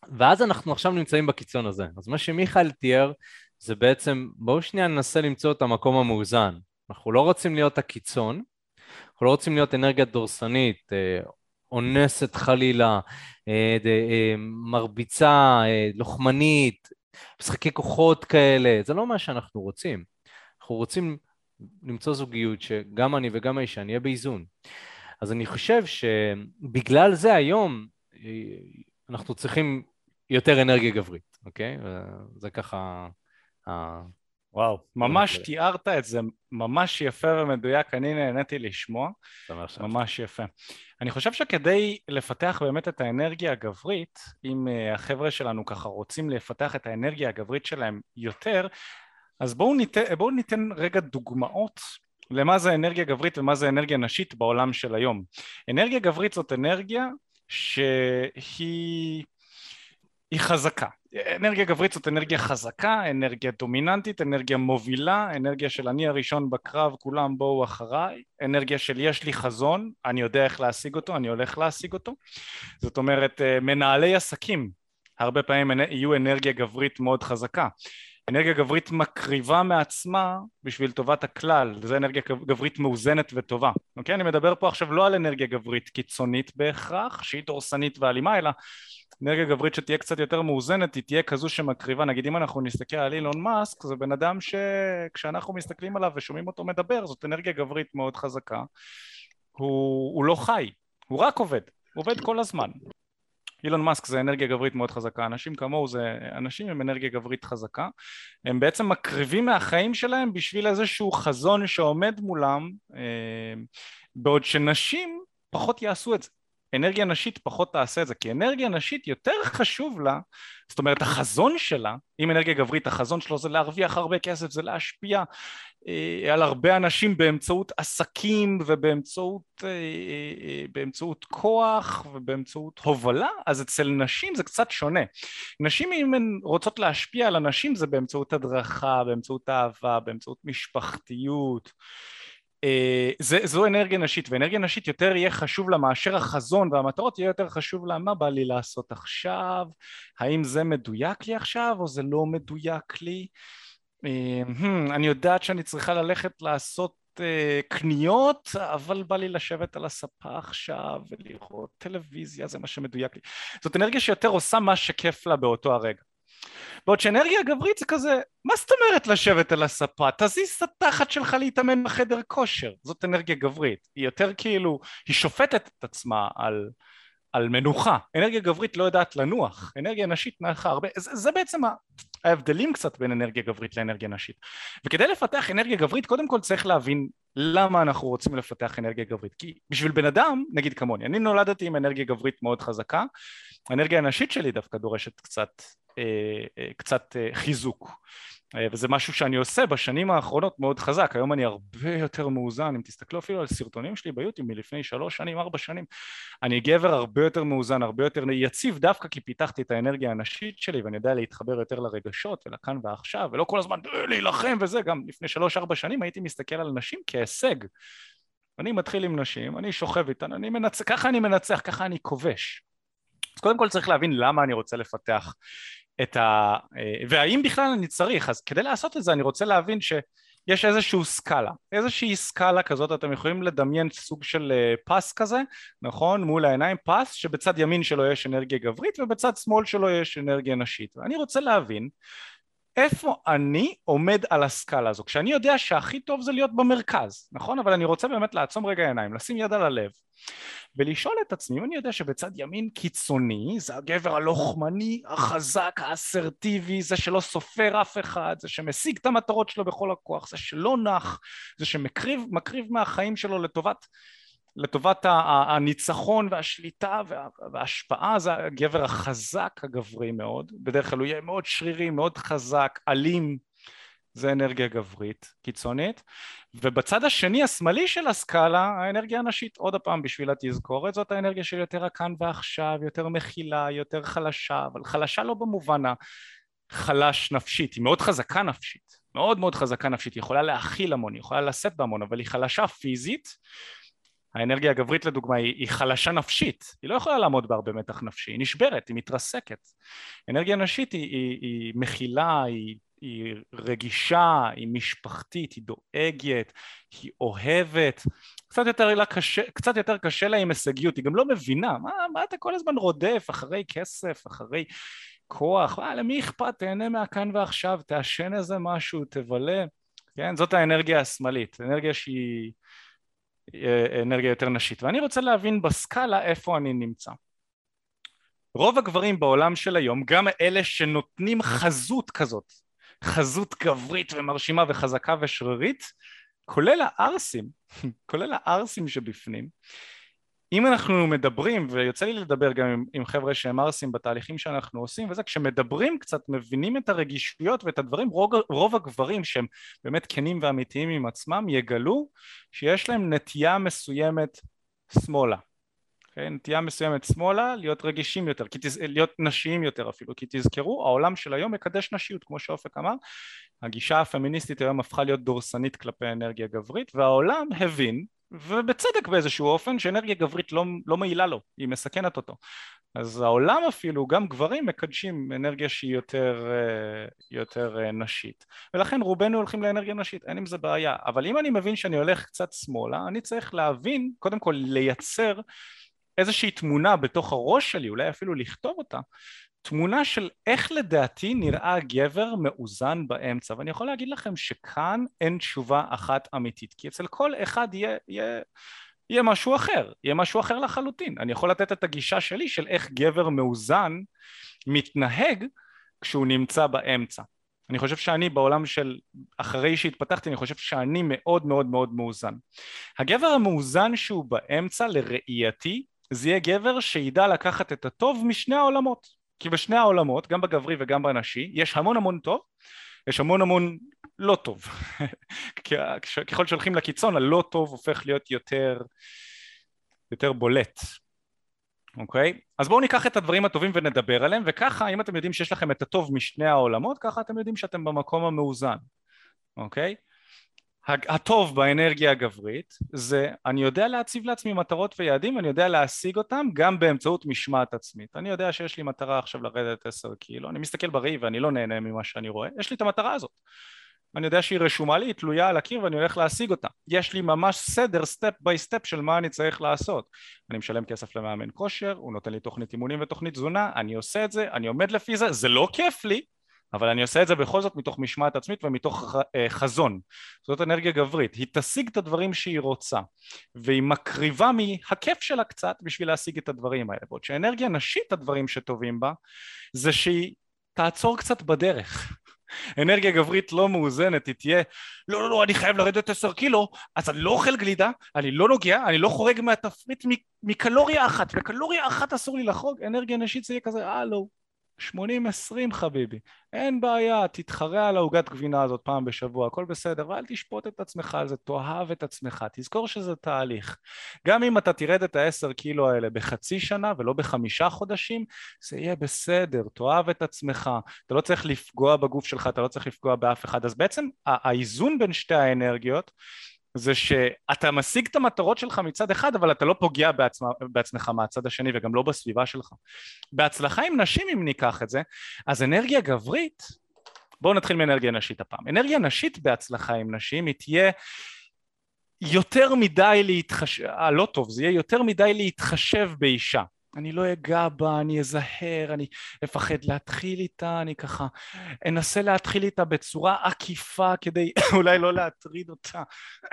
ואז אנחנו עכשיו נמצאים בקיצון הזה. אז מה שמיכאל תיאר זה בעצם, בואו שנייה ננסה למצוא את המקום המאוזן. אנחנו לא רוצים להיות הקיצון, אנחנו לא רוצים להיות אנרגיה דורסנית, אה, אונסת חלילה, אה, אה, מרביצה, לוחמנית, משחקי כוחות כאלה, זה לא מה שאנחנו רוצים. אנחנו רוצים למצוא זוגיות שגם אני וגם האישה נהיה באיזון. אז אני חושב שבגלל זה היום אנחנו צריכים יותר אנרגיה גברית, אוקיי? זה ככה... וואו, ממש תיארת את זה ממש יפה ומדויק, אני נהניתי לשמוע, ממש יפה. אני חושב שכדי לפתח באמת את האנרגיה הגברית, אם אה, החבר'ה שלנו ככה רוצים לפתח את האנרגיה הגברית שלהם יותר, אז בואו ניתן, בואו ניתן רגע דוגמאות למה זה אנרגיה גברית ומה זה אנרגיה נשית בעולם של היום. אנרגיה גברית זאת אנרגיה שהיא היא חזקה. אנרגיה גברית זאת אנרגיה חזקה, אנרגיה דומיננטית, אנרגיה מובילה, אנרגיה של אני הראשון בקרב, כולם בואו אחריי, אנרגיה של יש לי חזון, אני יודע איך להשיג אותו, אני הולך להשיג אותו. זאת אומרת, אה, מנהלי עסקים הרבה פעמים יהיו אנרגיה גברית מאוד חזקה. אנרגיה גברית מקריבה מעצמה בשביל טובת הכלל, וזו אנרגיה גברית מאוזנת וטובה. אוקיי? אני מדבר פה עכשיו לא על אנרגיה גברית קיצונית בהכרח, שהיא דורסנית ואלימה, אלא אנרגיה גברית שתהיה קצת יותר מאוזנת, היא תהיה כזו שמקריבה, נגיד אם אנחנו נסתכל על אילון מאסק, זה בן אדם שכשאנחנו מסתכלים עליו ושומעים אותו מדבר, זאת אנרגיה גברית מאוד חזקה, הוא, הוא לא חי, הוא רק עובד, הוא עובד כל הזמן. אילון מאסק זה אנרגיה גברית מאוד חזקה, אנשים כמוהו זה אנשים עם אנרגיה גברית חזקה, הם בעצם מקריבים מהחיים שלהם בשביל איזשהו חזון שעומד מולם, אה, בעוד שנשים פחות יעשו את זה. אנרגיה נשית פחות תעשה את זה, כי אנרגיה נשית יותר חשוב לה, זאת אומרת החזון שלה, אם אנרגיה גברית החזון שלו זה להרוויח הרבה כסף, זה להשפיע על הרבה אנשים באמצעות עסקים ובאמצעות אה, אה, באמצעות כוח ובאמצעות הובלה, אז אצל נשים זה קצת שונה. נשים אם הן רוצות להשפיע על אנשים זה באמצעות הדרכה, באמצעות אהבה, באמצעות משפחתיות. אה, זה, זו אנרגיה נשית, ואנרגיה נשית יותר יהיה חשוב לה מאשר החזון והמטרות, יהיה יותר חשוב לה מה בא לי לעשות עכשיו, האם זה מדויק לי עכשיו או זה לא מדויק לי, אה, אני יודעת שאני צריכה ללכת לעשות uh, קניות, אבל בא לי לשבת על הספה עכשיו ולראות טלוויזיה, זה מה שמדויק לי. זאת אנרגיה שיותר עושה מה שכיף לה באותו הרגע. בעוד שאנרגיה גברית זה כזה, מה זאת אומרת לשבת על הספה? תזיז את התחת שלך להתאמן בחדר כושר, זאת אנרגיה גברית, היא יותר כאילו, היא שופטת את עצמה על, על מנוחה, אנרגיה גברית לא יודעת לנוח, אנרגיה נשית נחה הרבה, זה, זה בעצם ההבדלים קצת בין אנרגיה גברית לאנרגיה נשית. וכדי לפתח אנרגיה גברית קודם כל צריך להבין למה אנחנו רוצים לפתח אנרגיה גברית. כי בשביל בן אדם, נגיד כמוני, אני נולדתי עם אנרגיה גברית מאוד חזקה, האנרגיה הנשית שלי דווקא דורשת קצת, אה, אה, קצת אה, חיזוק. אה, וזה משהו שאני עושה בשנים האחרונות מאוד חזק, היום אני הרבה יותר מאוזן, אם תסתכלו אפילו על סרטונים שלי ביוטיוב מלפני שלוש שנים, ארבע שנים, אני גבר הרבה יותר מאוזן, הרבה יותר יציב, דווקא כי פיתחתי את האנרגיה הנשית שלי ואני יודע להתחבר יותר לרגשות ולכאן ועכשיו, ולא כל הזמן אה, להילחם וזה, גם לפני שלוש ארבע שנים הייתי מסתכל על נשים כהישג. אני מתחיל עם נשים, אני שוכב איתן, אני מנצח, ככה אני מנצח, ככה אני כובש. אז קודם כל צריך להבין למה אני רוצה לפתח את ה... אה, והאם בכלל אני צריך, אז כדי לעשות את זה אני רוצה להבין שיש איזושהי סקאלה, איזושהי סקאלה כזאת, אתם יכולים לדמיין סוג של אה, פס כזה, נכון? מול העיניים פס שבצד ימין שלו יש אנרגיה גברית ובצד שמאל שלו יש אנרגיה נשית, ואני רוצה להבין איפה אני עומד על הסקאלה הזו, כשאני יודע שהכי טוב זה להיות במרכז, נכון? אבל אני רוצה באמת לעצום רגע עיניים, לשים יד על הלב ולשאול את עצמי, אם אני יודע שבצד ימין קיצוני זה הגבר הלוחמני, החזק, האסרטיבי, זה שלא סופר אף אחד, זה שמשיג את המטרות שלו בכל הכוח, זה שלא נח, זה שמקריב מהחיים שלו לטובת לטובת הניצחון והשליטה וההשפעה זה הגבר החזק הגברי מאוד, בדרך כלל הוא יהיה מאוד שרירי, מאוד חזק, אלים, זה אנרגיה גברית קיצונית, ובצד השני השמאלי של הסקאלה האנרגיה הנשית, עוד פעם בשביל התזכורת, זאת האנרגיה של יותר הכאן ועכשיו, יותר מכילה, יותר חלשה, אבל חלשה לא במובן החלש נפשית, היא מאוד חזקה נפשית, מאוד מאוד חזקה נפשית, היא יכולה להכיל המון, היא יכולה לשאת בהמון, אבל היא חלשה פיזית האנרגיה הגברית לדוגמה היא, היא חלשה נפשית, היא לא יכולה לעמוד בהרבה מתח נפשי, היא נשברת, היא מתרסקת. אנרגיה נשית היא, היא, היא מכילה, היא, היא רגישה, היא משפחתית, היא דואגת, היא אוהבת, קצת יותר, קשה, קצת יותר קשה לה עם הישגיות, היא גם לא מבינה, מה, מה אתה כל הזמן רודף אחרי כסף, אחרי כוח, מה, למי אכפת, תהנה מהכאן ועכשיו, תעשן איזה משהו, תבלה, כן, זאת האנרגיה השמאלית, אנרגיה שהיא אה, אנרגיה יותר נשית. ואני רוצה להבין בסקאלה איפה אני נמצא. רוב הגברים בעולם של היום גם אלה שנותנים חזות כזאת חזות גברית ומרשימה וחזקה ושרירית כולל הערסים כולל הערסים שבפנים אם אנחנו מדברים, ויוצא לי לדבר גם עם, עם חבר'ה שהם ערסים בתהליכים שאנחנו עושים וזה, כשמדברים קצת מבינים את הרגישויות ואת הדברים, רוב, רוב הגברים שהם באמת כנים ואמיתיים עם עצמם יגלו שיש להם נטייה מסוימת שמאלה. Okay, אוקיי? נטייה מסוימת שמאלה להיות רגישים יותר, תז... להיות נשיים יותר אפילו, כי תזכרו העולם של היום מקדש נשיות כמו שאופק אמר, הגישה הפמיניסטית היום הפכה להיות דורסנית כלפי אנרגיה גברית והעולם הבין ובצדק באיזשהו אופן שאנרגיה גברית לא, לא מעילה לו, היא מסכנת אותו. אז העולם אפילו, גם גברים מקדשים אנרגיה שהיא יותר, אה, יותר אה, נשית. ולכן רובנו הולכים לאנרגיה נשית, אין עם זה בעיה. אבל אם אני מבין שאני הולך קצת שמאלה, אני צריך להבין, קודם כל לייצר איזושהי תמונה בתוך הראש שלי, אולי אפילו לכתוב אותה, תמונה של איך לדעתי נראה גבר מאוזן באמצע ואני יכול להגיד לכם שכאן אין תשובה אחת אמיתית כי אצל כל אחד יהיה, יהיה, יהיה משהו אחר, יהיה משהו אחר לחלוטין. אני יכול לתת את הגישה שלי של איך גבר מאוזן מתנהג כשהוא נמצא באמצע. אני חושב שאני בעולם של אחרי שהתפתחתי אני חושב שאני מאוד מאוד מאוד מאוזן. הגבר המאוזן שהוא באמצע לראייתי זה יהיה גבר שידע לקחת את הטוב משני העולמות כי בשני העולמות, גם בגברי וגם בנשי, יש המון המון טוב, יש המון המון לא טוב. ככל שהולכים לקיצון, הלא טוב הופך להיות יותר, יותר בולט. אוקיי? אז בואו ניקח את הדברים הטובים ונדבר עליהם, וככה, אם אתם יודעים שיש לכם את הטוב משני העולמות, ככה אתם יודעים שאתם במקום המאוזן. אוקיי? הטוב באנרגיה הגברית זה אני יודע להציב לעצמי מטרות ויעדים ואני יודע להשיג אותם גם באמצעות משמעת עצמית אני יודע שיש לי מטרה עכשיו לרדת עשר קילו אני מסתכל בראי ואני לא נהנה ממה שאני רואה יש לי את המטרה הזאת אני יודע שהיא רשומה לי, היא תלויה על הקיר ואני הולך להשיג אותה. יש לי ממש סדר, step by step של מה אני צריך לעשות. אני משלם כסף למאמן כושר, הוא נותן לי תוכנית אימונים ותוכנית תזונה, אני עושה את זה, אני עומד לפי זה, זה לא כיף לי, אבל אני עושה את זה בכל זאת מתוך משמעת עצמית ומתוך אה, חזון. זאת אנרגיה גברית. היא תשיג את הדברים שהיא רוצה והיא מקריבה מהכיף שלה קצת בשביל להשיג את הדברים האלה. בעוד שאנרגיה נשית הדברים שטובים בה זה שהיא תעצור קצת בדרך. אנרגיה גברית לא מאוזנת היא תהיה לא לא לא אני חייב לרדת עשר קילו אז אני לא אוכל גלידה אני לא נוגע אני לא חורג מהתפריט מקלוריה אחת וקלוריה אחת אסור לי לחרוג. אנרגיה נשית זה יהיה כזה אה לא 80-20 חביבי, אין בעיה, תתחרה על העוגת גבינה הזאת פעם בשבוע, הכל בסדר, ואל תשפוט את עצמך על זה, תאהב את עצמך, תזכור שזה תהליך. גם אם אתה תרד את ה-10 קילו האלה בחצי שנה ולא בחמישה חודשים, זה יהיה בסדר, תאהב את עצמך, אתה לא צריך לפגוע בגוף שלך, אתה לא צריך לפגוע באף אחד, אז בעצם האיזון בין שתי האנרגיות זה שאתה משיג את המטרות שלך מצד אחד אבל אתה לא פוגע בעצמה, בעצמך מהצד השני וגם לא בסביבה שלך. בהצלחה עם נשים אם ניקח את זה, אז אנרגיה גברית, בואו נתחיל מאנרגיה נשית הפעם. אנרגיה נשית בהצלחה עם נשים היא תהיה יותר מדי להתחשב, אה לא טוב, זה יהיה יותר מדי להתחשב באישה. אני לא אגע בה, אני אזהר, אני אפחד להתחיל איתה, אני ככה אנסה להתחיל איתה בצורה עקיפה כדי אולי לא להטריד אותה,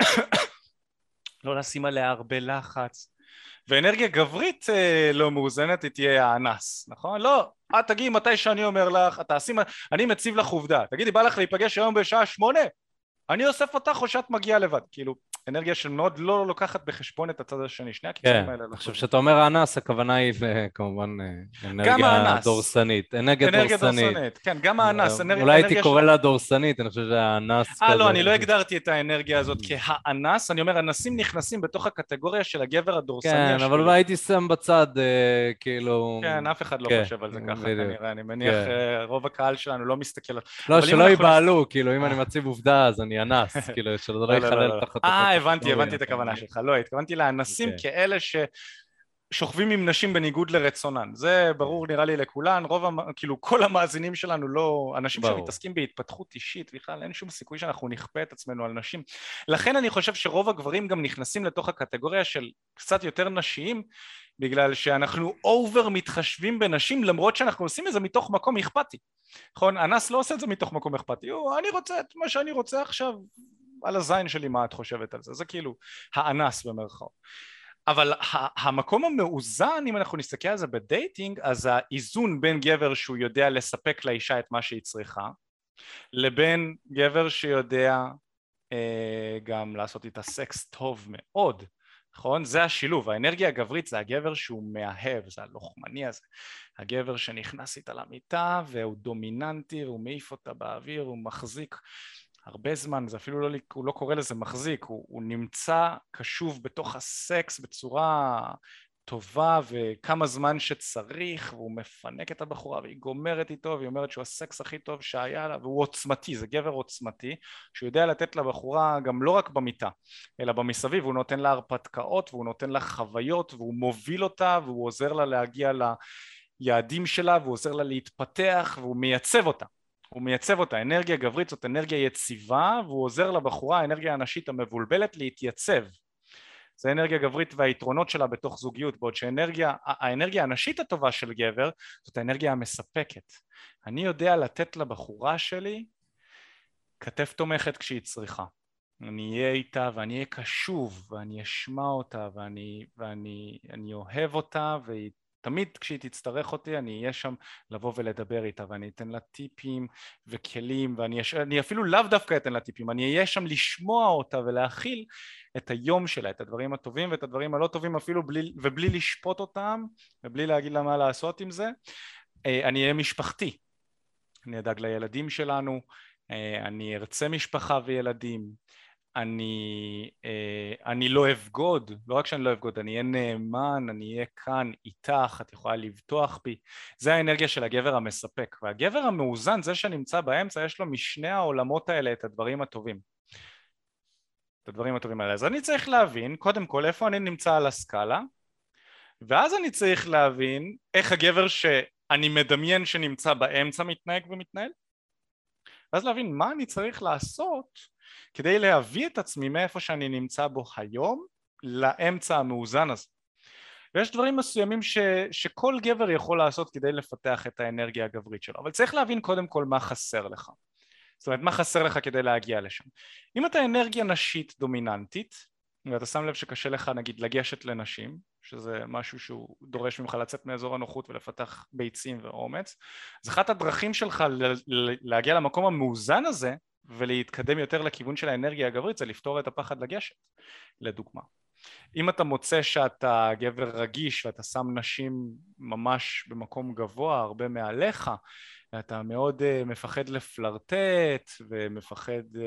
לא לשים עליה הרבה לחץ. ואנרגיה גברית אה, לא מאוזנת היא תהיה האנס, נכון? לא, את תגידי מתי שאני אומר לך, תעשי, אני מציב לך עובדה, תגידי בא לך להיפגש היום בשעה שמונה? אני אוסף אותך או שאת מגיעה לבד, כאילו אנרגיה שמאוד לא לוקחת בחשבון את הצד השני, שני הכיוונים כן, האלה. לא עכשיו. כשאתה אומר האנס, הכוונה היא ל- כמובן אה, אנרגיה האנס. דורסנית. אנרגיה דורסנית. דורסנית, כן, גם האנס, אנרגיה... אולי הייתי אנרגיה קורא לה דורסנית, אני חושב שהאנס כזה. אה, לא, אני לא הגדרתי את האנרגיה הזאת כהאנס, אני אומר, אנסים נכנסים בתוך הקטגוריה של הגבר הדורסני כן. אבל הייתי שם בצד, אה, כאילו... כן, אף אחד לא כן, חושב על זה ככה. כנראה, אני מניח כן. אה, רוב הקהל שלנו לא מסתכל על... לא, שלא ייבהלו, כאילו, אם אני מציב עובדה, אז אני אנס, כאילו, שזה לא לא, לא, לא. תחת... אה, הבנתי, קטגוריה. הבנתי את הכוונה שלך. לא, התכוונתי לאנסים אוקיי. כאלה ששוכבים עם נשים בניגוד לרצונן. זה ברור נראה לי לכולן, רוב, כאילו כל המאזינים שלנו לא... אנשים. שמתעסקים בהתפתחות אישית, בכלל אין שום סיכוי שאנחנו נכפה את עצמנו על נשים. לכן אני חושב שרוב הגברים גם נכנסים לתוך הקטגוריה של קצת יותר נשיים, בגלל שאנחנו אובר מתחשבים בנשים למרות שאנחנו עושים את זה מתוך מקום אכפתי. נכון? אנס לא עושה את זה מתוך מקום אכפתי, הוא אני רוצה את מה שאני רוצה עכשיו, על הזין שלי מה את חושבת על זה, זה כאילו האנס במרכאות. אבל המקום המאוזן אם אנחנו נסתכל על זה ב dating אז האיזון בין גבר שהוא יודע לספק לאישה את מה שהיא צריכה לבין גבר שיודע אה, גם לעשות איתה סקס טוב מאוד נכון? זה השילוב, האנרגיה הגברית זה הגבר שהוא מאהב, זה הלוחמני הזה הגבר שנכנס איתה למיטה והוא דומיננטי והוא מעיף אותה באוויר, הוא מחזיק הרבה זמן, זה אפילו לא, הוא לא קורא לזה מחזיק, הוא, הוא נמצא קשוב בתוך הסקס בצורה טובה וכמה זמן שצריך והוא מפנק את הבחורה והיא גומרת איתו והיא אומרת שהוא הסקס הכי טוב שהיה לה והוא עוצמתי, זה גבר עוצמתי שהוא יודע לתת לבחורה גם לא רק במיטה אלא במסביב, הוא נותן לה הרפתקאות והוא נותן לה חוויות והוא מוביל אותה והוא עוזר לה להגיע ליעדים שלה והוא עוזר לה להתפתח והוא מייצב אותה הוא מייצב אותה, אנרגיה גברית זאת אנרגיה יציבה והוא עוזר לבחורה, האנרגיה הנשית המבולבלת להתייצב. זה אנרגיה גברית והיתרונות שלה בתוך זוגיות בעוד שהאנרגיה האנרגיה הנשית הטובה של גבר זאת האנרגיה המספקת. אני יודע לתת לבחורה שלי כתף תומכת כשהיא צריכה. אני אהיה איתה ואני אהיה קשוב ואני אשמע אותה ואני, ואני אני אוהב אותה והיא תמיד כשהיא תצטרך אותי אני אהיה שם לבוא ולדבר איתה ואני אתן לה טיפים וכלים ואני אני אפילו לאו דווקא אתן לה טיפים אני אהיה שם לשמוע אותה ולהכיל את היום שלה את הדברים הטובים ואת הדברים הלא טובים אפילו בלי, ובלי לשפוט אותם ובלי להגיד לה מה לעשות עם זה. אני אהיה משפחתי. אני אדאג לילדים שלנו אני ארצה משפחה וילדים אני, אני לא אבגוד, לא רק שאני לא אבגוד, אני אהיה נאמן, אני אהיה כאן איתך, את יכולה לבטוח בי, זה האנרגיה של הגבר המספק, והגבר המאוזן, זה שנמצא באמצע, יש לו משני העולמות האלה את הדברים הטובים. את הדברים הטובים האלה. אז אני צריך להבין, קודם כל, איפה אני נמצא על הסקאלה, ואז אני צריך להבין איך הגבר שאני מדמיין שנמצא באמצע מתנהג ומתנהל, ואז להבין מה אני צריך לעשות כדי להביא את עצמי מאיפה שאני נמצא בו היום לאמצע המאוזן הזה. ויש דברים מסוימים ש, שכל גבר יכול לעשות כדי לפתח את האנרגיה הגברית שלו, אבל צריך להבין קודם כל מה חסר לך. זאת אומרת, מה חסר לך כדי להגיע לשם. אם אתה אנרגיה נשית דומיננטית, ואתה שם לב שקשה לך נגיד לגשת לנשים, שזה משהו שהוא דורש ממך לצאת מאזור הנוחות ולפתח ביצים ואומץ, אז אחת הדרכים שלך להגיע למקום המאוזן הזה ולהתקדם יותר לכיוון של האנרגיה הגברית זה לפתור את הפחד לגשת, לדוגמה. אם אתה מוצא שאתה גבר רגיש ואתה שם נשים ממש במקום גבוה, הרבה מעליך, ואתה מאוד uh, מפחד לפלרטט ומפחד uh,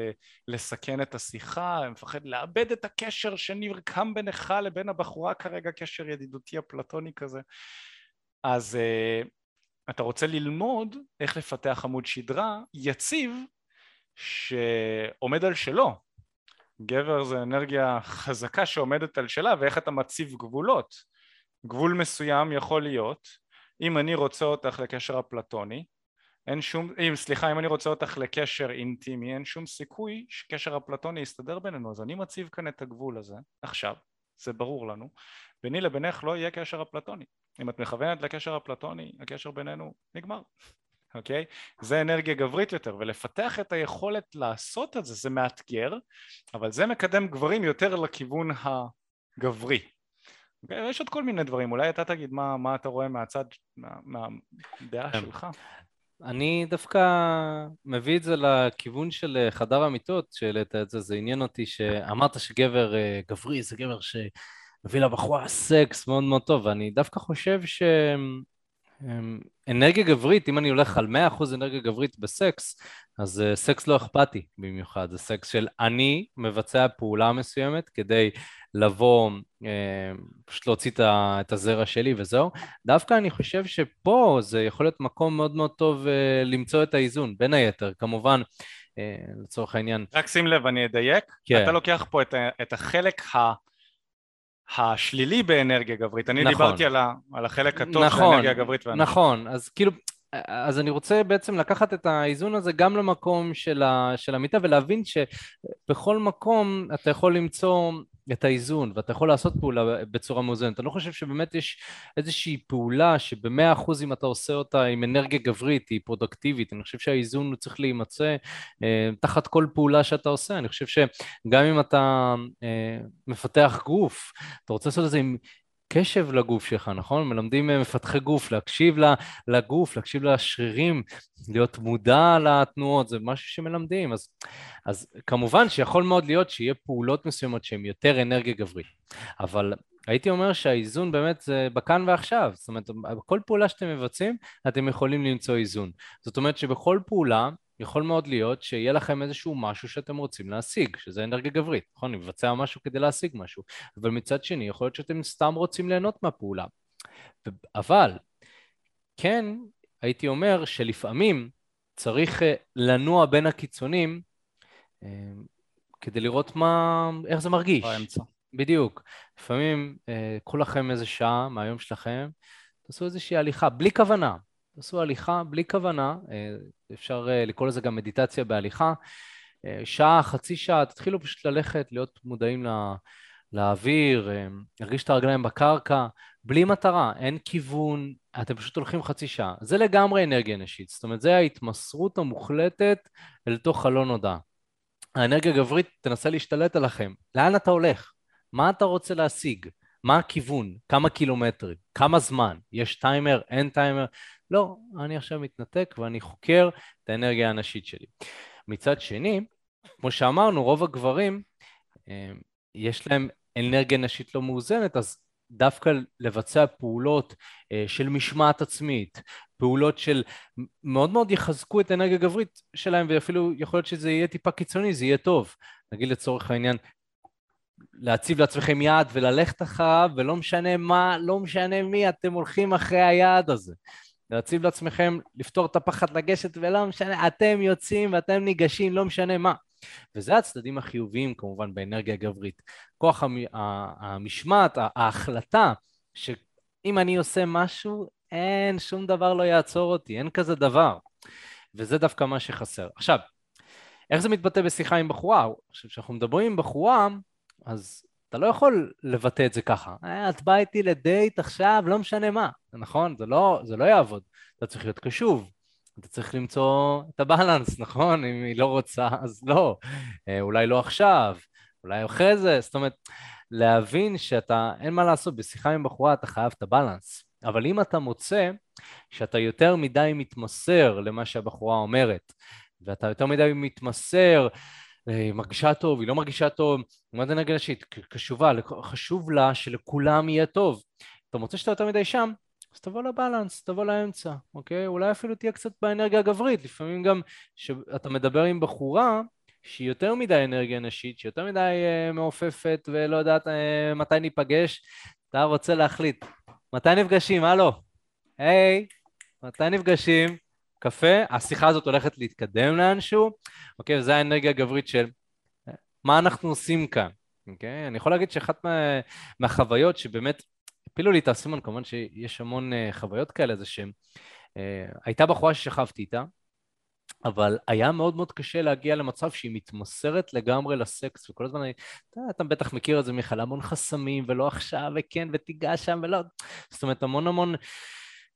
לסכן את השיחה, מפחד לאבד את הקשר שנרקם בינך לבין הבחורה כרגע, קשר ידידותי אפלטוני כזה, אז uh, אתה רוצה ללמוד איך לפתח עמוד שדרה יציב שעומד על שלו. גבר זה אנרגיה חזקה שעומדת על שלה ואיך אתה מציב גבולות. גבול מסוים יכול להיות אם אני רוצה אותך לקשר אפלטוני אין שום, אם, סליחה, אם אני רוצה אותך לקשר אינטימי, אין שום סיכוי שקשר אפלטוני יסתדר בינינו, אז אני מציב כאן את הגבול הזה, עכשיו, זה ברור לנו, ביני לבינך לא יהיה קשר אפלטוני. אם את מכוונת לקשר אפלטוני, הקשר בינינו נגמר. אוקיי? Okay? זה אנרגיה גברית יותר, ולפתח את היכולת לעשות את זה, זה מאתגר, אבל זה מקדם גברים יותר לכיוון הגברי. Okay? יש עוד כל מיני דברים, אולי אתה תגיד מה, מה אתה רואה מהצד, מה, מהדעה כן. שלך. אני דווקא מביא את זה לכיוון של חדר המיטות, שהעלית את זה, זה עניין אותי שאמרת שגבר גברי זה גבר שמביא לבחורה סקס מאוד מאוד טוב, ואני דווקא חושב ש... אמ, אנרגיה גברית, אם אני הולך על 100% אנרגיה גברית בסקס, אז אה, סקס לא אכפתי במיוחד, זה סקס של אני מבצע פעולה מסוימת כדי לבוא, אה, פשוט להוציא את הזרע שלי וזהו. דווקא אני חושב שפה זה יכול להיות מקום מאוד מאוד טוב אה, למצוא את האיזון, בין היתר, כמובן, אה, לצורך העניין. רק שים לב, אני אדייק, כן. אתה לוקח פה את, את החלק ה... השלילי באנרגיה גברית, אני נכון. דיברתי על, ה, על החלק הטוב נכון, של האנרגיה הגברית. והאנרגיה. נכון, אז כאילו, אז אני רוצה בעצם לקחת את האיזון הזה גם למקום של, ה, של המיטה ולהבין שבכל מקום אתה יכול למצוא את האיזון ואתה יכול לעשות פעולה בצורה מאוזנת. אני לא חושב שבאמת יש איזושהי פעולה שבמאה אחוז אם אתה עושה אותה עם אנרגיה גברית היא פרודקטיבית. אני חושב שהאיזון הוא צריך להימצא אה, תחת כל פעולה שאתה עושה. אני חושב שגם אם אתה אה, מפתח גוף, אתה רוצה לעשות את זה עם קשב לגוף שלך, נכון? מלמדים אה, מפתחי גוף, להקשיב לגוף, להקשיב לשרירים, להיות מודע לתנועות, זה משהו שמלמדים. אז, אז כמובן שיכול מאוד להיות שיהיה פעולות מסוימות שהן יותר אנרגיה גברית, אבל הייתי אומר שהאיזון באמת זה בכאן ועכשיו, זאת אומרת, בכל פעולה שאתם מבצעים, אתם יכולים למצוא איזון. זאת אומרת שבכל פעולה יכול מאוד להיות שיהיה לכם איזשהו משהו שאתם רוצים להשיג, שזה אנרגיה גברית, נכון? לבצע משהו כדי להשיג משהו, אבל מצד שני יכול להיות שאתם סתם רוצים ליהנות מהפעולה. אבל כן הייתי אומר שלפעמים צריך אה, לנוע בין הקיצונים אה, כדי לראות מה, איך זה מרגיש. באמצע. בדיוק. לפעמים אה, קחו לכם איזה שעה מהיום שלכם, תעשו איזושהי הליכה, בלי כוונה. תעשו הליכה בלי כוונה, אה, אפשר אה, לקרוא לזה גם מדיטציה בהליכה. אה, שעה, חצי שעה, תתחילו פשוט ללכת, להיות מודעים לא, לאוויר, להרגיש את הרגליים בקרקע, בלי מטרה, אין כיוון, אתם פשוט הולכים חצי שעה. זה לגמרי אנרגיה נשית, זאת אומרת, זה ההתמסרות המוחלטת אל תוך הלא נודע. האנרגיה הגברית תנסה להשתלט עליכם. לאן אתה הולך? מה אתה רוצה להשיג? מה הכיוון? כמה קילומטרים? כמה זמן? יש טיימר? אין טיימר? לא, אני עכשיו מתנתק ואני חוקר את האנרגיה הנשית שלי. מצד שני, כמו שאמרנו, רוב הגברים, אה, יש להם אנרגיה נשית לא מאוזנת, אז דווקא לבצע פעולות אה, של משמעת עצמית, פעולות של מאוד מאוד יחזקו את האנרגיה הגברית שלהם ואפילו יכול להיות שזה יהיה טיפה קיצוני, זה יהיה טוב. נגיד לצורך העניין, להציב לעצמכם יעד וללכת אחריו ולא משנה מה, לא משנה מי, אתם הולכים אחרי היעד הזה. להציב לעצמכם לפתור את הפחד לגשת ולא משנה, אתם יוצאים ואתם ניגשים, לא משנה מה. וזה הצדדים החיוביים כמובן באנרגיה גברית. כוח המשמעת, ההחלטה, שאם אני עושה משהו, אין, שום דבר לא יעצור אותי, אין כזה דבר. וזה דווקא מה שחסר. עכשיו, איך זה מתבטא בשיחה עם בחורה? עכשיו, כשאנחנו מדברים עם בחורה, אז אתה לא יכול לבטא את זה ככה. אה, את באה איתי לדייט עכשיו, לא משנה מה. נכון? זה לא, זה לא יעבוד. אתה צריך להיות קשוב. אתה צריך למצוא את הבלנס, נכון? אם היא לא רוצה, אז לא. אה, אולי לא עכשיו, אולי אחרי זה. זאת אומרת, להבין שאתה, אין מה לעשות, בשיחה עם בחורה אתה חייב את הבלנס. אבל אם אתה מוצא שאתה יותר מדי מתמסר למה שהבחורה אומרת, ואתה יותר מדי מתמסר היא מרגישה טוב, היא לא מרגישה טוב, מה זה נגד נשית? קשובה, חשוב לה שלכולם יהיה טוב. אתה מוצא שאתה יותר מדי שם, אז תבוא לבלנס, תבוא לאמצע, אוקיי? אולי אפילו תהיה קצת באנרגיה הגברית, לפעמים גם כשאתה מדבר עם בחורה שהיא יותר מדי אנרגיה נשית, שהיא יותר מדי אה, מעופפת ולא יודעת אה, מתי ניפגש, אתה רוצה להחליט, מתי נפגשים? הלו, היי, מתי נפגשים? קפה, השיחה הזאת הולכת להתקדם לאנשהו, אוקיי? וזו האנרגיה הגברית של מה אנחנו עושים כאן, אוקיי? אני יכול להגיד שאחת מה, מהחוויות שבאמת הפילו לי את האסימון, כמובן שיש המון uh, חוויות כאלה, זה שהייתה אה, בחורה ששכבתי איתה, אבל היה מאוד מאוד קשה להגיע למצב שהיא מתמסרת לגמרי לסקס, וכל הזמן, אתה, אתה בטח מכיר את זה מיכל, המון חסמים, ולא עכשיו, וכן, ותיגע שם, ולא, זאת אומרת, המון המון,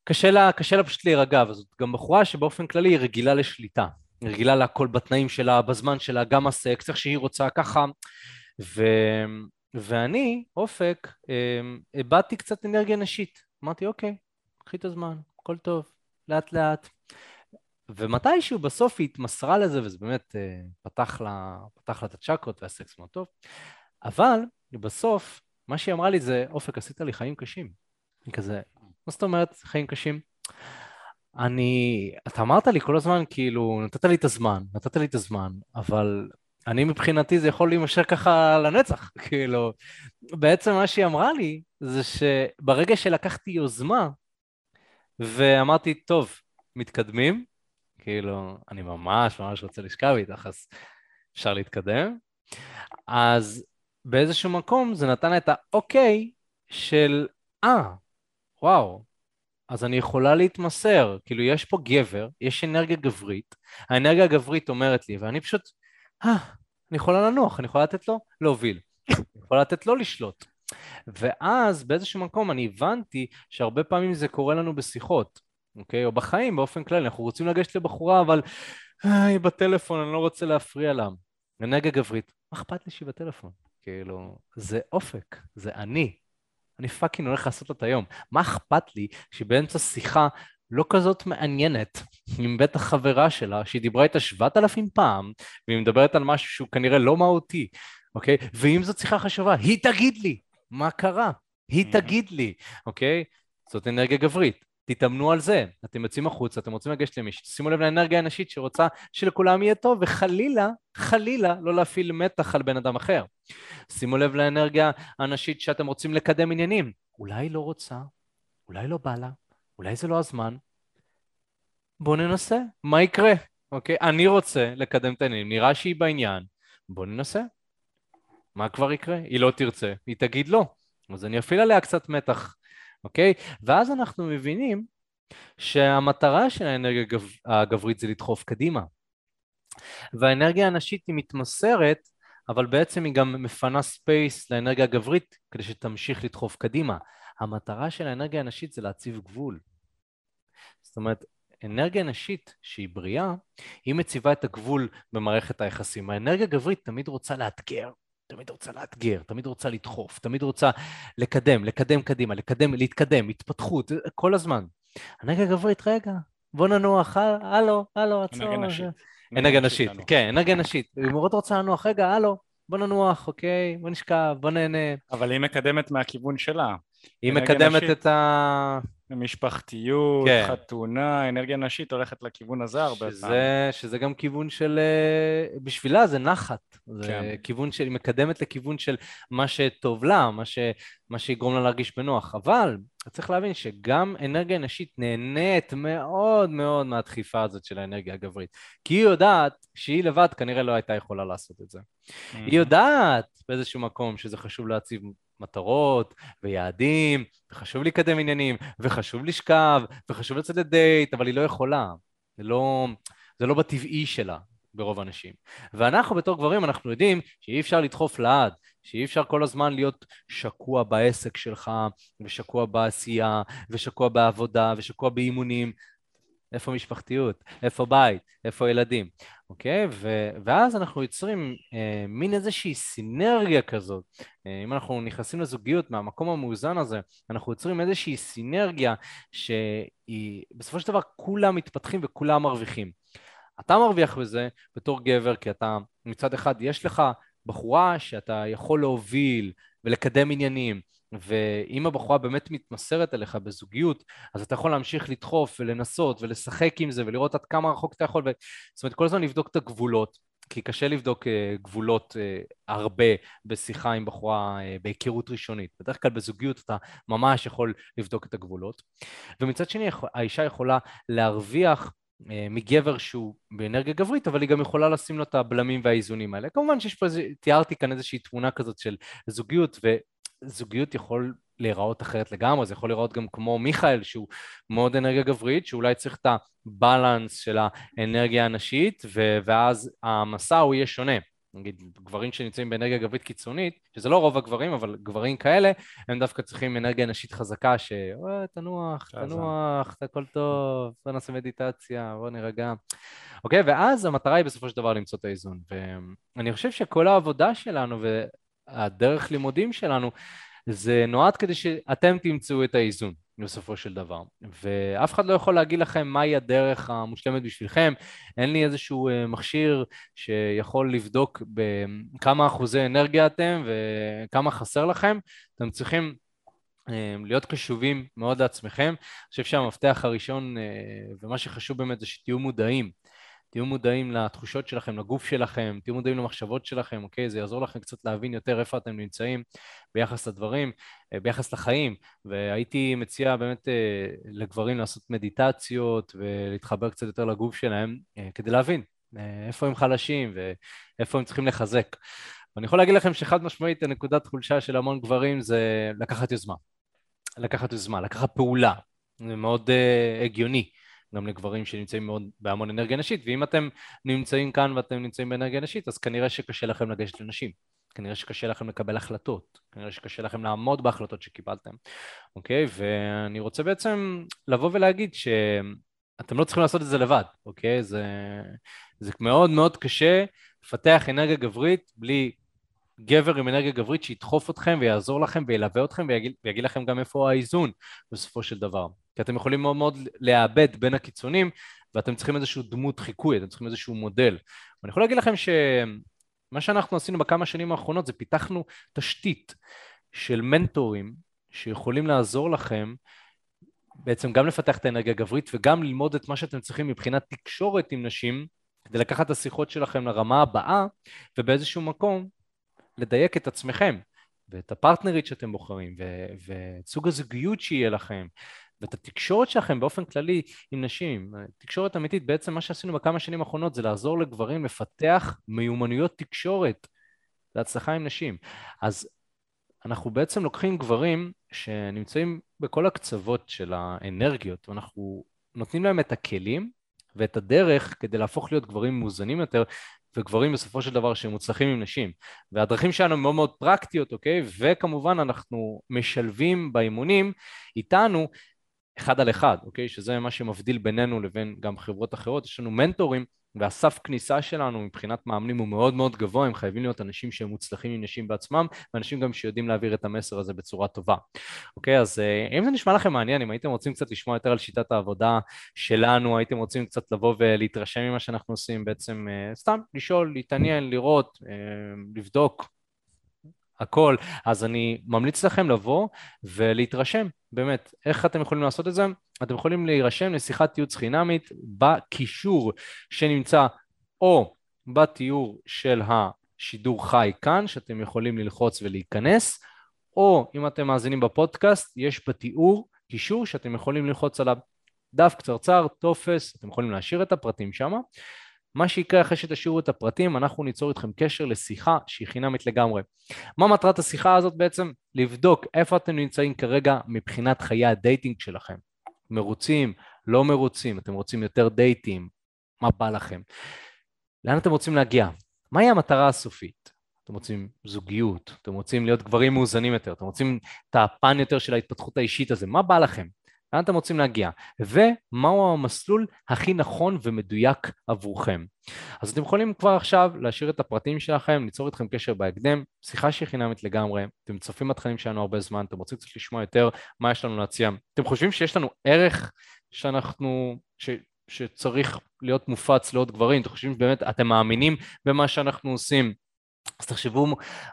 קשה לה, קשה לה פשוט להירגע, וזאת גם בחורה שבאופן כללי היא רגילה לשליטה, היא רגילה להכל בתנאים שלה, בזמן שלה, גם הסקס, איך שהיא רוצה, ככה, ו... ואני, אופק, אמ, איבדתי קצת אנרגיה נשית. אמרתי, אוקיי, קחי את הזמן, הכל טוב, לאט לאט. ומתישהו בסוף היא התמסרה לזה, וזה באמת אה, פתח לה, פתח לה את הצ'קרות והסקס מאוד טוב, אבל בסוף, מה שהיא אמרה לי זה, אופק, עשית לי חיים קשים. אני כזה, מה זאת אומרת חיים קשים? אני, אתה אמרת לי כל הזמן, כאילו, נתת לי את הזמן, נתת לי את הזמן, אבל אני מבחינתי זה יכול להימשך ככה לנצח, כאילו. בעצם מה שהיא אמרה לי, זה שברגע שלקחתי יוזמה, ואמרתי, טוב, מתקדמים, כאילו, אני ממש ממש רוצה לשכב איתך, אז אפשר להתקדם. אז באיזשהו מקום זה נתן את האוקיי של, אה, וואו, אז אני יכולה להתמסר, כאילו יש פה גבר, יש אנרגיה גברית, האנרגיה הגברית אומרת לי, ואני פשוט, אה, אני יכולה לנוח, אני יכולה לתת לו להוביל, אני יכולה לתת לו לשלוט. ואז באיזשהו מקום אני הבנתי שהרבה פעמים זה קורה לנו בשיחות, אוקיי? או בחיים באופן כללי, אנחנו רוצים לגשת לבחורה, אבל היא בטלפון, אני לא רוצה להפריע לה. אנרגיה גברית, מה אכפת לי שהיא בטלפון? כאילו, זה אופק, זה אני. אני פאקינג הולך לעשות את היום. מה אכפת לי שבאמצע שיחה לא כזאת מעניינת עם בית החברה שלה, שהיא דיברה איתה שבעת אלפים פעם, והיא מדברת על משהו שהוא כנראה לא מהותי, אוקיי? ואם זאת שיחה חשובה, היא תגיד לי מה קרה, היא תגיד לי, אוקיי? זאת אנרגיה גברית. תתאמנו על זה. אתם יוצאים החוצה, אתם רוצים לגשת למישהו, שימו לב לאנרגיה האנשית שרוצה שלכולם יהיה טוב, וחלילה, חלילה, לא להפעיל מתח על בן אדם אחר. שימו לב לאנרגיה האנשית שאתם רוצים לקדם עניינים. אולי לא רוצה, אולי לא בא לה, אולי זה לא הזמן. בואו ננסה, מה יקרה? אוקיי? אני רוצה לקדם את העניינים, נראה שהיא בעניין, בואו ננסה. מה כבר יקרה? היא לא תרצה, היא תגיד לא. אז אני אפעיל עליה קצת מתח. אוקיי? ואז אנחנו מבינים שהמטרה של האנרגיה הגברית זה לדחוף קדימה. והאנרגיה הנשית היא מתמסרת, אבל בעצם היא גם מפנה space לאנרגיה הגברית כדי שתמשיך לדחוף קדימה. המטרה של האנרגיה הנשית זה להציב גבול. זאת אומרת, אנרגיה נשית שהיא בריאה, היא מציבה את הגבול במערכת היחסים. האנרגיה הגברית תמיד רוצה לאתגר, תמיד רוצה לאתגר, תמיד רוצה לדחוף, תמיד רוצה לקדם, לקדם קדימה, לקדם, להתקדם, התפתחות, כל הזמן. אנרגיה גברית, רגע, בוא ננוח, הלו, הלו, עצור. אנרגיה נשית. אנרגיה נשית, כן, אנרגיה נשית. היא מאוד רוצה לנוח, רגע, הלו, בוא ננוח, אוקיי, בוא נשכב, בוא נהנה. אבל היא מקדמת מהכיוון שלה. היא מקדמת. את ה... משפחתיות, כן. חתונה, אנרגיה נשית הולכת לכיוון הזה הרבה שזה, פעמים. שזה גם כיוון של, אה, בשבילה זה נחת, זה כן. כיוון של, היא מקדמת לכיוון של מה שטוב לה, מה, ש, מה שיגרום לה להרגיש בנוח, אבל צריך להבין שגם אנרגיה נשית נהנית מאוד מאוד מהדחיפה הזאת של האנרגיה הגברית, כי היא יודעת שהיא לבד כנראה לא הייתה יכולה לעשות את זה. Mm-hmm. היא יודעת באיזשהו מקום שזה חשוב להציב מטרות ויעדים, וחשוב לקדם עניינים, וחשוב לשכב, וחשוב לצאת לדייט, אבל היא לא יכולה. זה לא, זה לא בטבעי שלה ברוב האנשים. ואנחנו בתור גברים, אנחנו יודעים שאי אפשר לדחוף לעד, שאי אפשר כל הזמן להיות שקוע בעסק שלך, ושקוע בעשייה, ושקוע בעבודה, ושקוע באימונים. איפה משפחתיות? איפה בית? איפה ילדים? אוקיי? ו- ואז אנחנו יוצרים אה, מין איזושהי סינרגיה כזאת. אה, אם אנחנו נכנסים לזוגיות מהמקום המאוזן הזה, אנחנו יוצרים איזושהי סינרגיה שהיא, בסופו של דבר כולם מתפתחים וכולם מרוויחים. אתה מרוויח בזה בתור גבר, כי אתה מצד אחד יש לך בחורה שאתה יכול להוביל ולקדם עניינים, ואם הבחורה באמת מתמסרת אליך בזוגיות, אז אתה יכול להמשיך לדחוף ולנסות ולשחק עם זה ולראות עד כמה רחוק אתה יכול. ו... זאת אומרת, כל הזמן לבדוק את הגבולות, כי קשה לבדוק uh, גבולות uh, הרבה בשיחה עם בחורה uh, בהיכרות ראשונית. בדרך כלל בזוגיות אתה ממש יכול לבדוק את הגבולות. ומצד שני, האישה יכולה להרוויח מגבר שהוא באנרגיה גברית, אבל היא גם יכולה לשים לו את הבלמים והאיזונים האלה. כמובן שיש פה, איזה, תיארתי כאן איזושהי תמונה כזאת של זוגיות, זוגיות יכול להיראות אחרת לגמרי, זה יכול להיראות גם כמו מיכאל שהוא מאוד אנרגיה גברית, שאולי צריך את הבלנס של האנרגיה הנשית, ו- ואז המסע הוא יהיה שונה. נגיד גברים שנמצאים באנרגיה גברית קיצונית, שזה לא רוב הגברים, אבל גברים כאלה, הם דווקא צריכים אנרגיה נשית חזקה, ש... תנוח, תנוח, זה הכל טוב, בוא נעשה מדיטציה, בוא נירגע. אוקיי, ואז המטרה היא בסופו של דבר למצוא את האיזון. ואני חושב שכל העבודה שלנו, הדרך לימודים שלנו, זה נועד כדי שאתם תמצאו את האיזון, בסופו של דבר. ואף אחד לא יכול להגיד לכם מהי הדרך המושלמת בשבילכם. אין לי איזשהו אה, מכשיר שיכול לבדוק בכמה אחוזי אנרגיה אתם וכמה חסר לכם. אתם צריכים אה, להיות קשובים מאוד לעצמכם. אני חושב שהמפתח הראשון, אה, ומה שחשוב באמת זה שתהיו מודעים. תהיו מודעים לתחושות שלכם, לגוף שלכם, תהיו מודעים למחשבות שלכם, אוקיי? זה יעזור לכם קצת להבין יותר איפה אתם נמצאים ביחס לדברים, אה, ביחס לחיים. והייתי מציע באמת אה, לגברים לעשות מדיטציות ולהתחבר קצת יותר לגוף שלהם אה, כדי להבין איפה הם חלשים ואיפה הם צריכים לחזק. ואני יכול להגיד לכם שחד משמעית הנקודת חולשה של המון גברים זה לקחת יוזמה. לקחת יוזמה, לקחת פעולה. זה מאוד uh, הגיוני. גם לגברים שנמצאים מאוד בהמון אנרגיה נשית, ואם אתם נמצאים כאן ואתם נמצאים באנרגיה נשית, אז כנראה שקשה לכם לגשת לנשים. כנראה שקשה לכם לקבל החלטות, כנראה שקשה לכם לעמוד בהחלטות שקיבלתם, אוקיי? ואני רוצה בעצם לבוא ולהגיד שאתם לא צריכים לעשות את זה לבד, אוקיי? זה, זה מאוד מאוד קשה לפתח אנרגיה גברית בלי גבר עם אנרגיה גברית שידחוף אתכם ויעזור לכם וילווה אתכם ויגיד, ויגיד לכם גם איפה האיזון בסופו של דבר. כי אתם יכולים מאוד מאוד לאבד בין הקיצונים ואתם צריכים איזשהו דמות חיקוי, אתם צריכים איזשהו מודל. ואני יכול להגיד לכם שמה שאנחנו עשינו בכמה שנים האחרונות זה פיתחנו תשתית של מנטורים שיכולים לעזור לכם בעצם גם לפתח את האנרגיה הגברית וגם ללמוד את מה שאתם צריכים מבחינת תקשורת עם נשים כדי לקחת את השיחות שלכם לרמה הבאה ובאיזשהו מקום לדייק את עצמכם ואת הפרטנרית שאתם בוחרים ואת סוג הזוגיות שיהיה לכם ואת התקשורת שלכם באופן כללי עם נשים. תקשורת אמיתית, בעצם מה שעשינו בכמה שנים האחרונות זה לעזור לגברים לפתח מיומנויות תקשורת להצלחה עם נשים. אז אנחנו בעצם לוקחים גברים שנמצאים בכל הקצוות של האנרגיות, ואנחנו נותנים להם את הכלים ואת הדרך כדי להפוך להיות גברים מאוזנים יותר, וגברים בסופו של דבר שהם מוצלחים עם נשים. והדרכים שלנו מאוד מאוד פרקטיות, אוקיי? וכמובן אנחנו משלבים באימונים איתנו אחד על אחד, אוקיי? שזה מה שמבדיל בינינו לבין גם חברות אחרות. יש לנו מנטורים, והסף כניסה שלנו מבחינת מאמנים הוא מאוד מאוד גבוה, הם חייבים להיות אנשים שהם מוצלחים עם נשים בעצמם, ואנשים גם שיודעים להעביר את המסר הזה בצורה טובה. אוקיי, אז אה, אם זה נשמע לכם מעניין, אם הייתם רוצים קצת לשמוע יותר על שיטת העבודה שלנו, הייתם רוצים קצת לבוא ולהתרשם ממה שאנחנו עושים, בעצם אה, סתם לשאול, להתעניין, לראות, אה, לבדוק, הכל, אז אני ממליץ לכם לבוא ולהתרשם, באמת. איך אתם יכולים לעשות את זה? אתם יכולים להירשם לשיחת ייעוץ חינמית בקישור שנמצא או בתיאור של השידור חי כאן, שאתם יכולים ללחוץ ולהיכנס, או אם אתם מאזינים בפודקאסט, יש בתיאור קישור שאתם יכולים ללחוץ עליו. דף קצרצר, טופס, אתם יכולים להשאיר את הפרטים שם. מה שיקרה אחרי שתשאירו את הפרטים, אנחנו ניצור איתכם קשר לשיחה שהיא חינמית לגמרי. מה מטרת השיחה הזאת בעצם? לבדוק איפה אתם נמצאים כרגע מבחינת חיי ה dating שלכם. מרוצים, לא מרוצים, אתם רוצים יותר דייטים, מה בא לכם? לאן אתם רוצים להגיע? מהי המטרה הסופית? אתם רוצים זוגיות, אתם רוצים להיות גברים מאוזנים יותר, אתם רוצים את הפן יותר של ההתפתחות האישית הזה, מה בא לכם? לאן אתם רוצים להגיע, ומהו המסלול הכי נכון ומדויק עבורכם. אז אתם יכולים כבר עכשיו להשאיר את הפרטים שלכם, ליצור איתכם קשר בהקדם, שיחה שהיא חינמית לגמרי, אתם צופים בתכנים שלנו הרבה זמן, אתם רוצים קצת לשמוע יותר מה יש לנו להציע, אתם חושבים שיש לנו ערך שאנחנו, ש, שצריך להיות מופץ לעוד גברים, אתם חושבים שבאמת אתם מאמינים במה שאנחנו עושים, אז תחשבו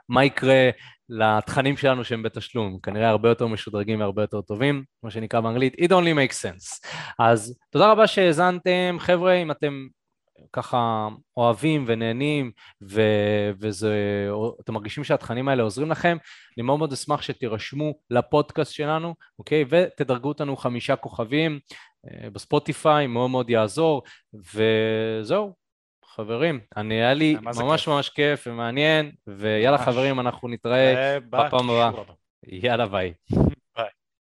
מה יקרה לתכנים שלנו שהם בתשלום, כנראה הרבה יותר משודרגים והרבה יותר טובים, כמו שנקרא באנגלית, it only makes sense. אז תודה רבה שהאזנתם, חבר'ה, אם אתם ככה אוהבים ונהנים ו- וזה, מרגישים שהתכנים האלה עוזרים לכם, אני מאוד מאוד אשמח שתירשמו לפודקאסט שלנו, אוקיי? ותדרגו אותנו חמישה כוכבים אה, בספוטיפיי, מאוד מאוד יעזור, וזהו, חברים, אני היה לי ממש ממש כיף ומעניין, ויאללה חברים, אנחנו נתראה בפעם הבאה. יאללה ביי.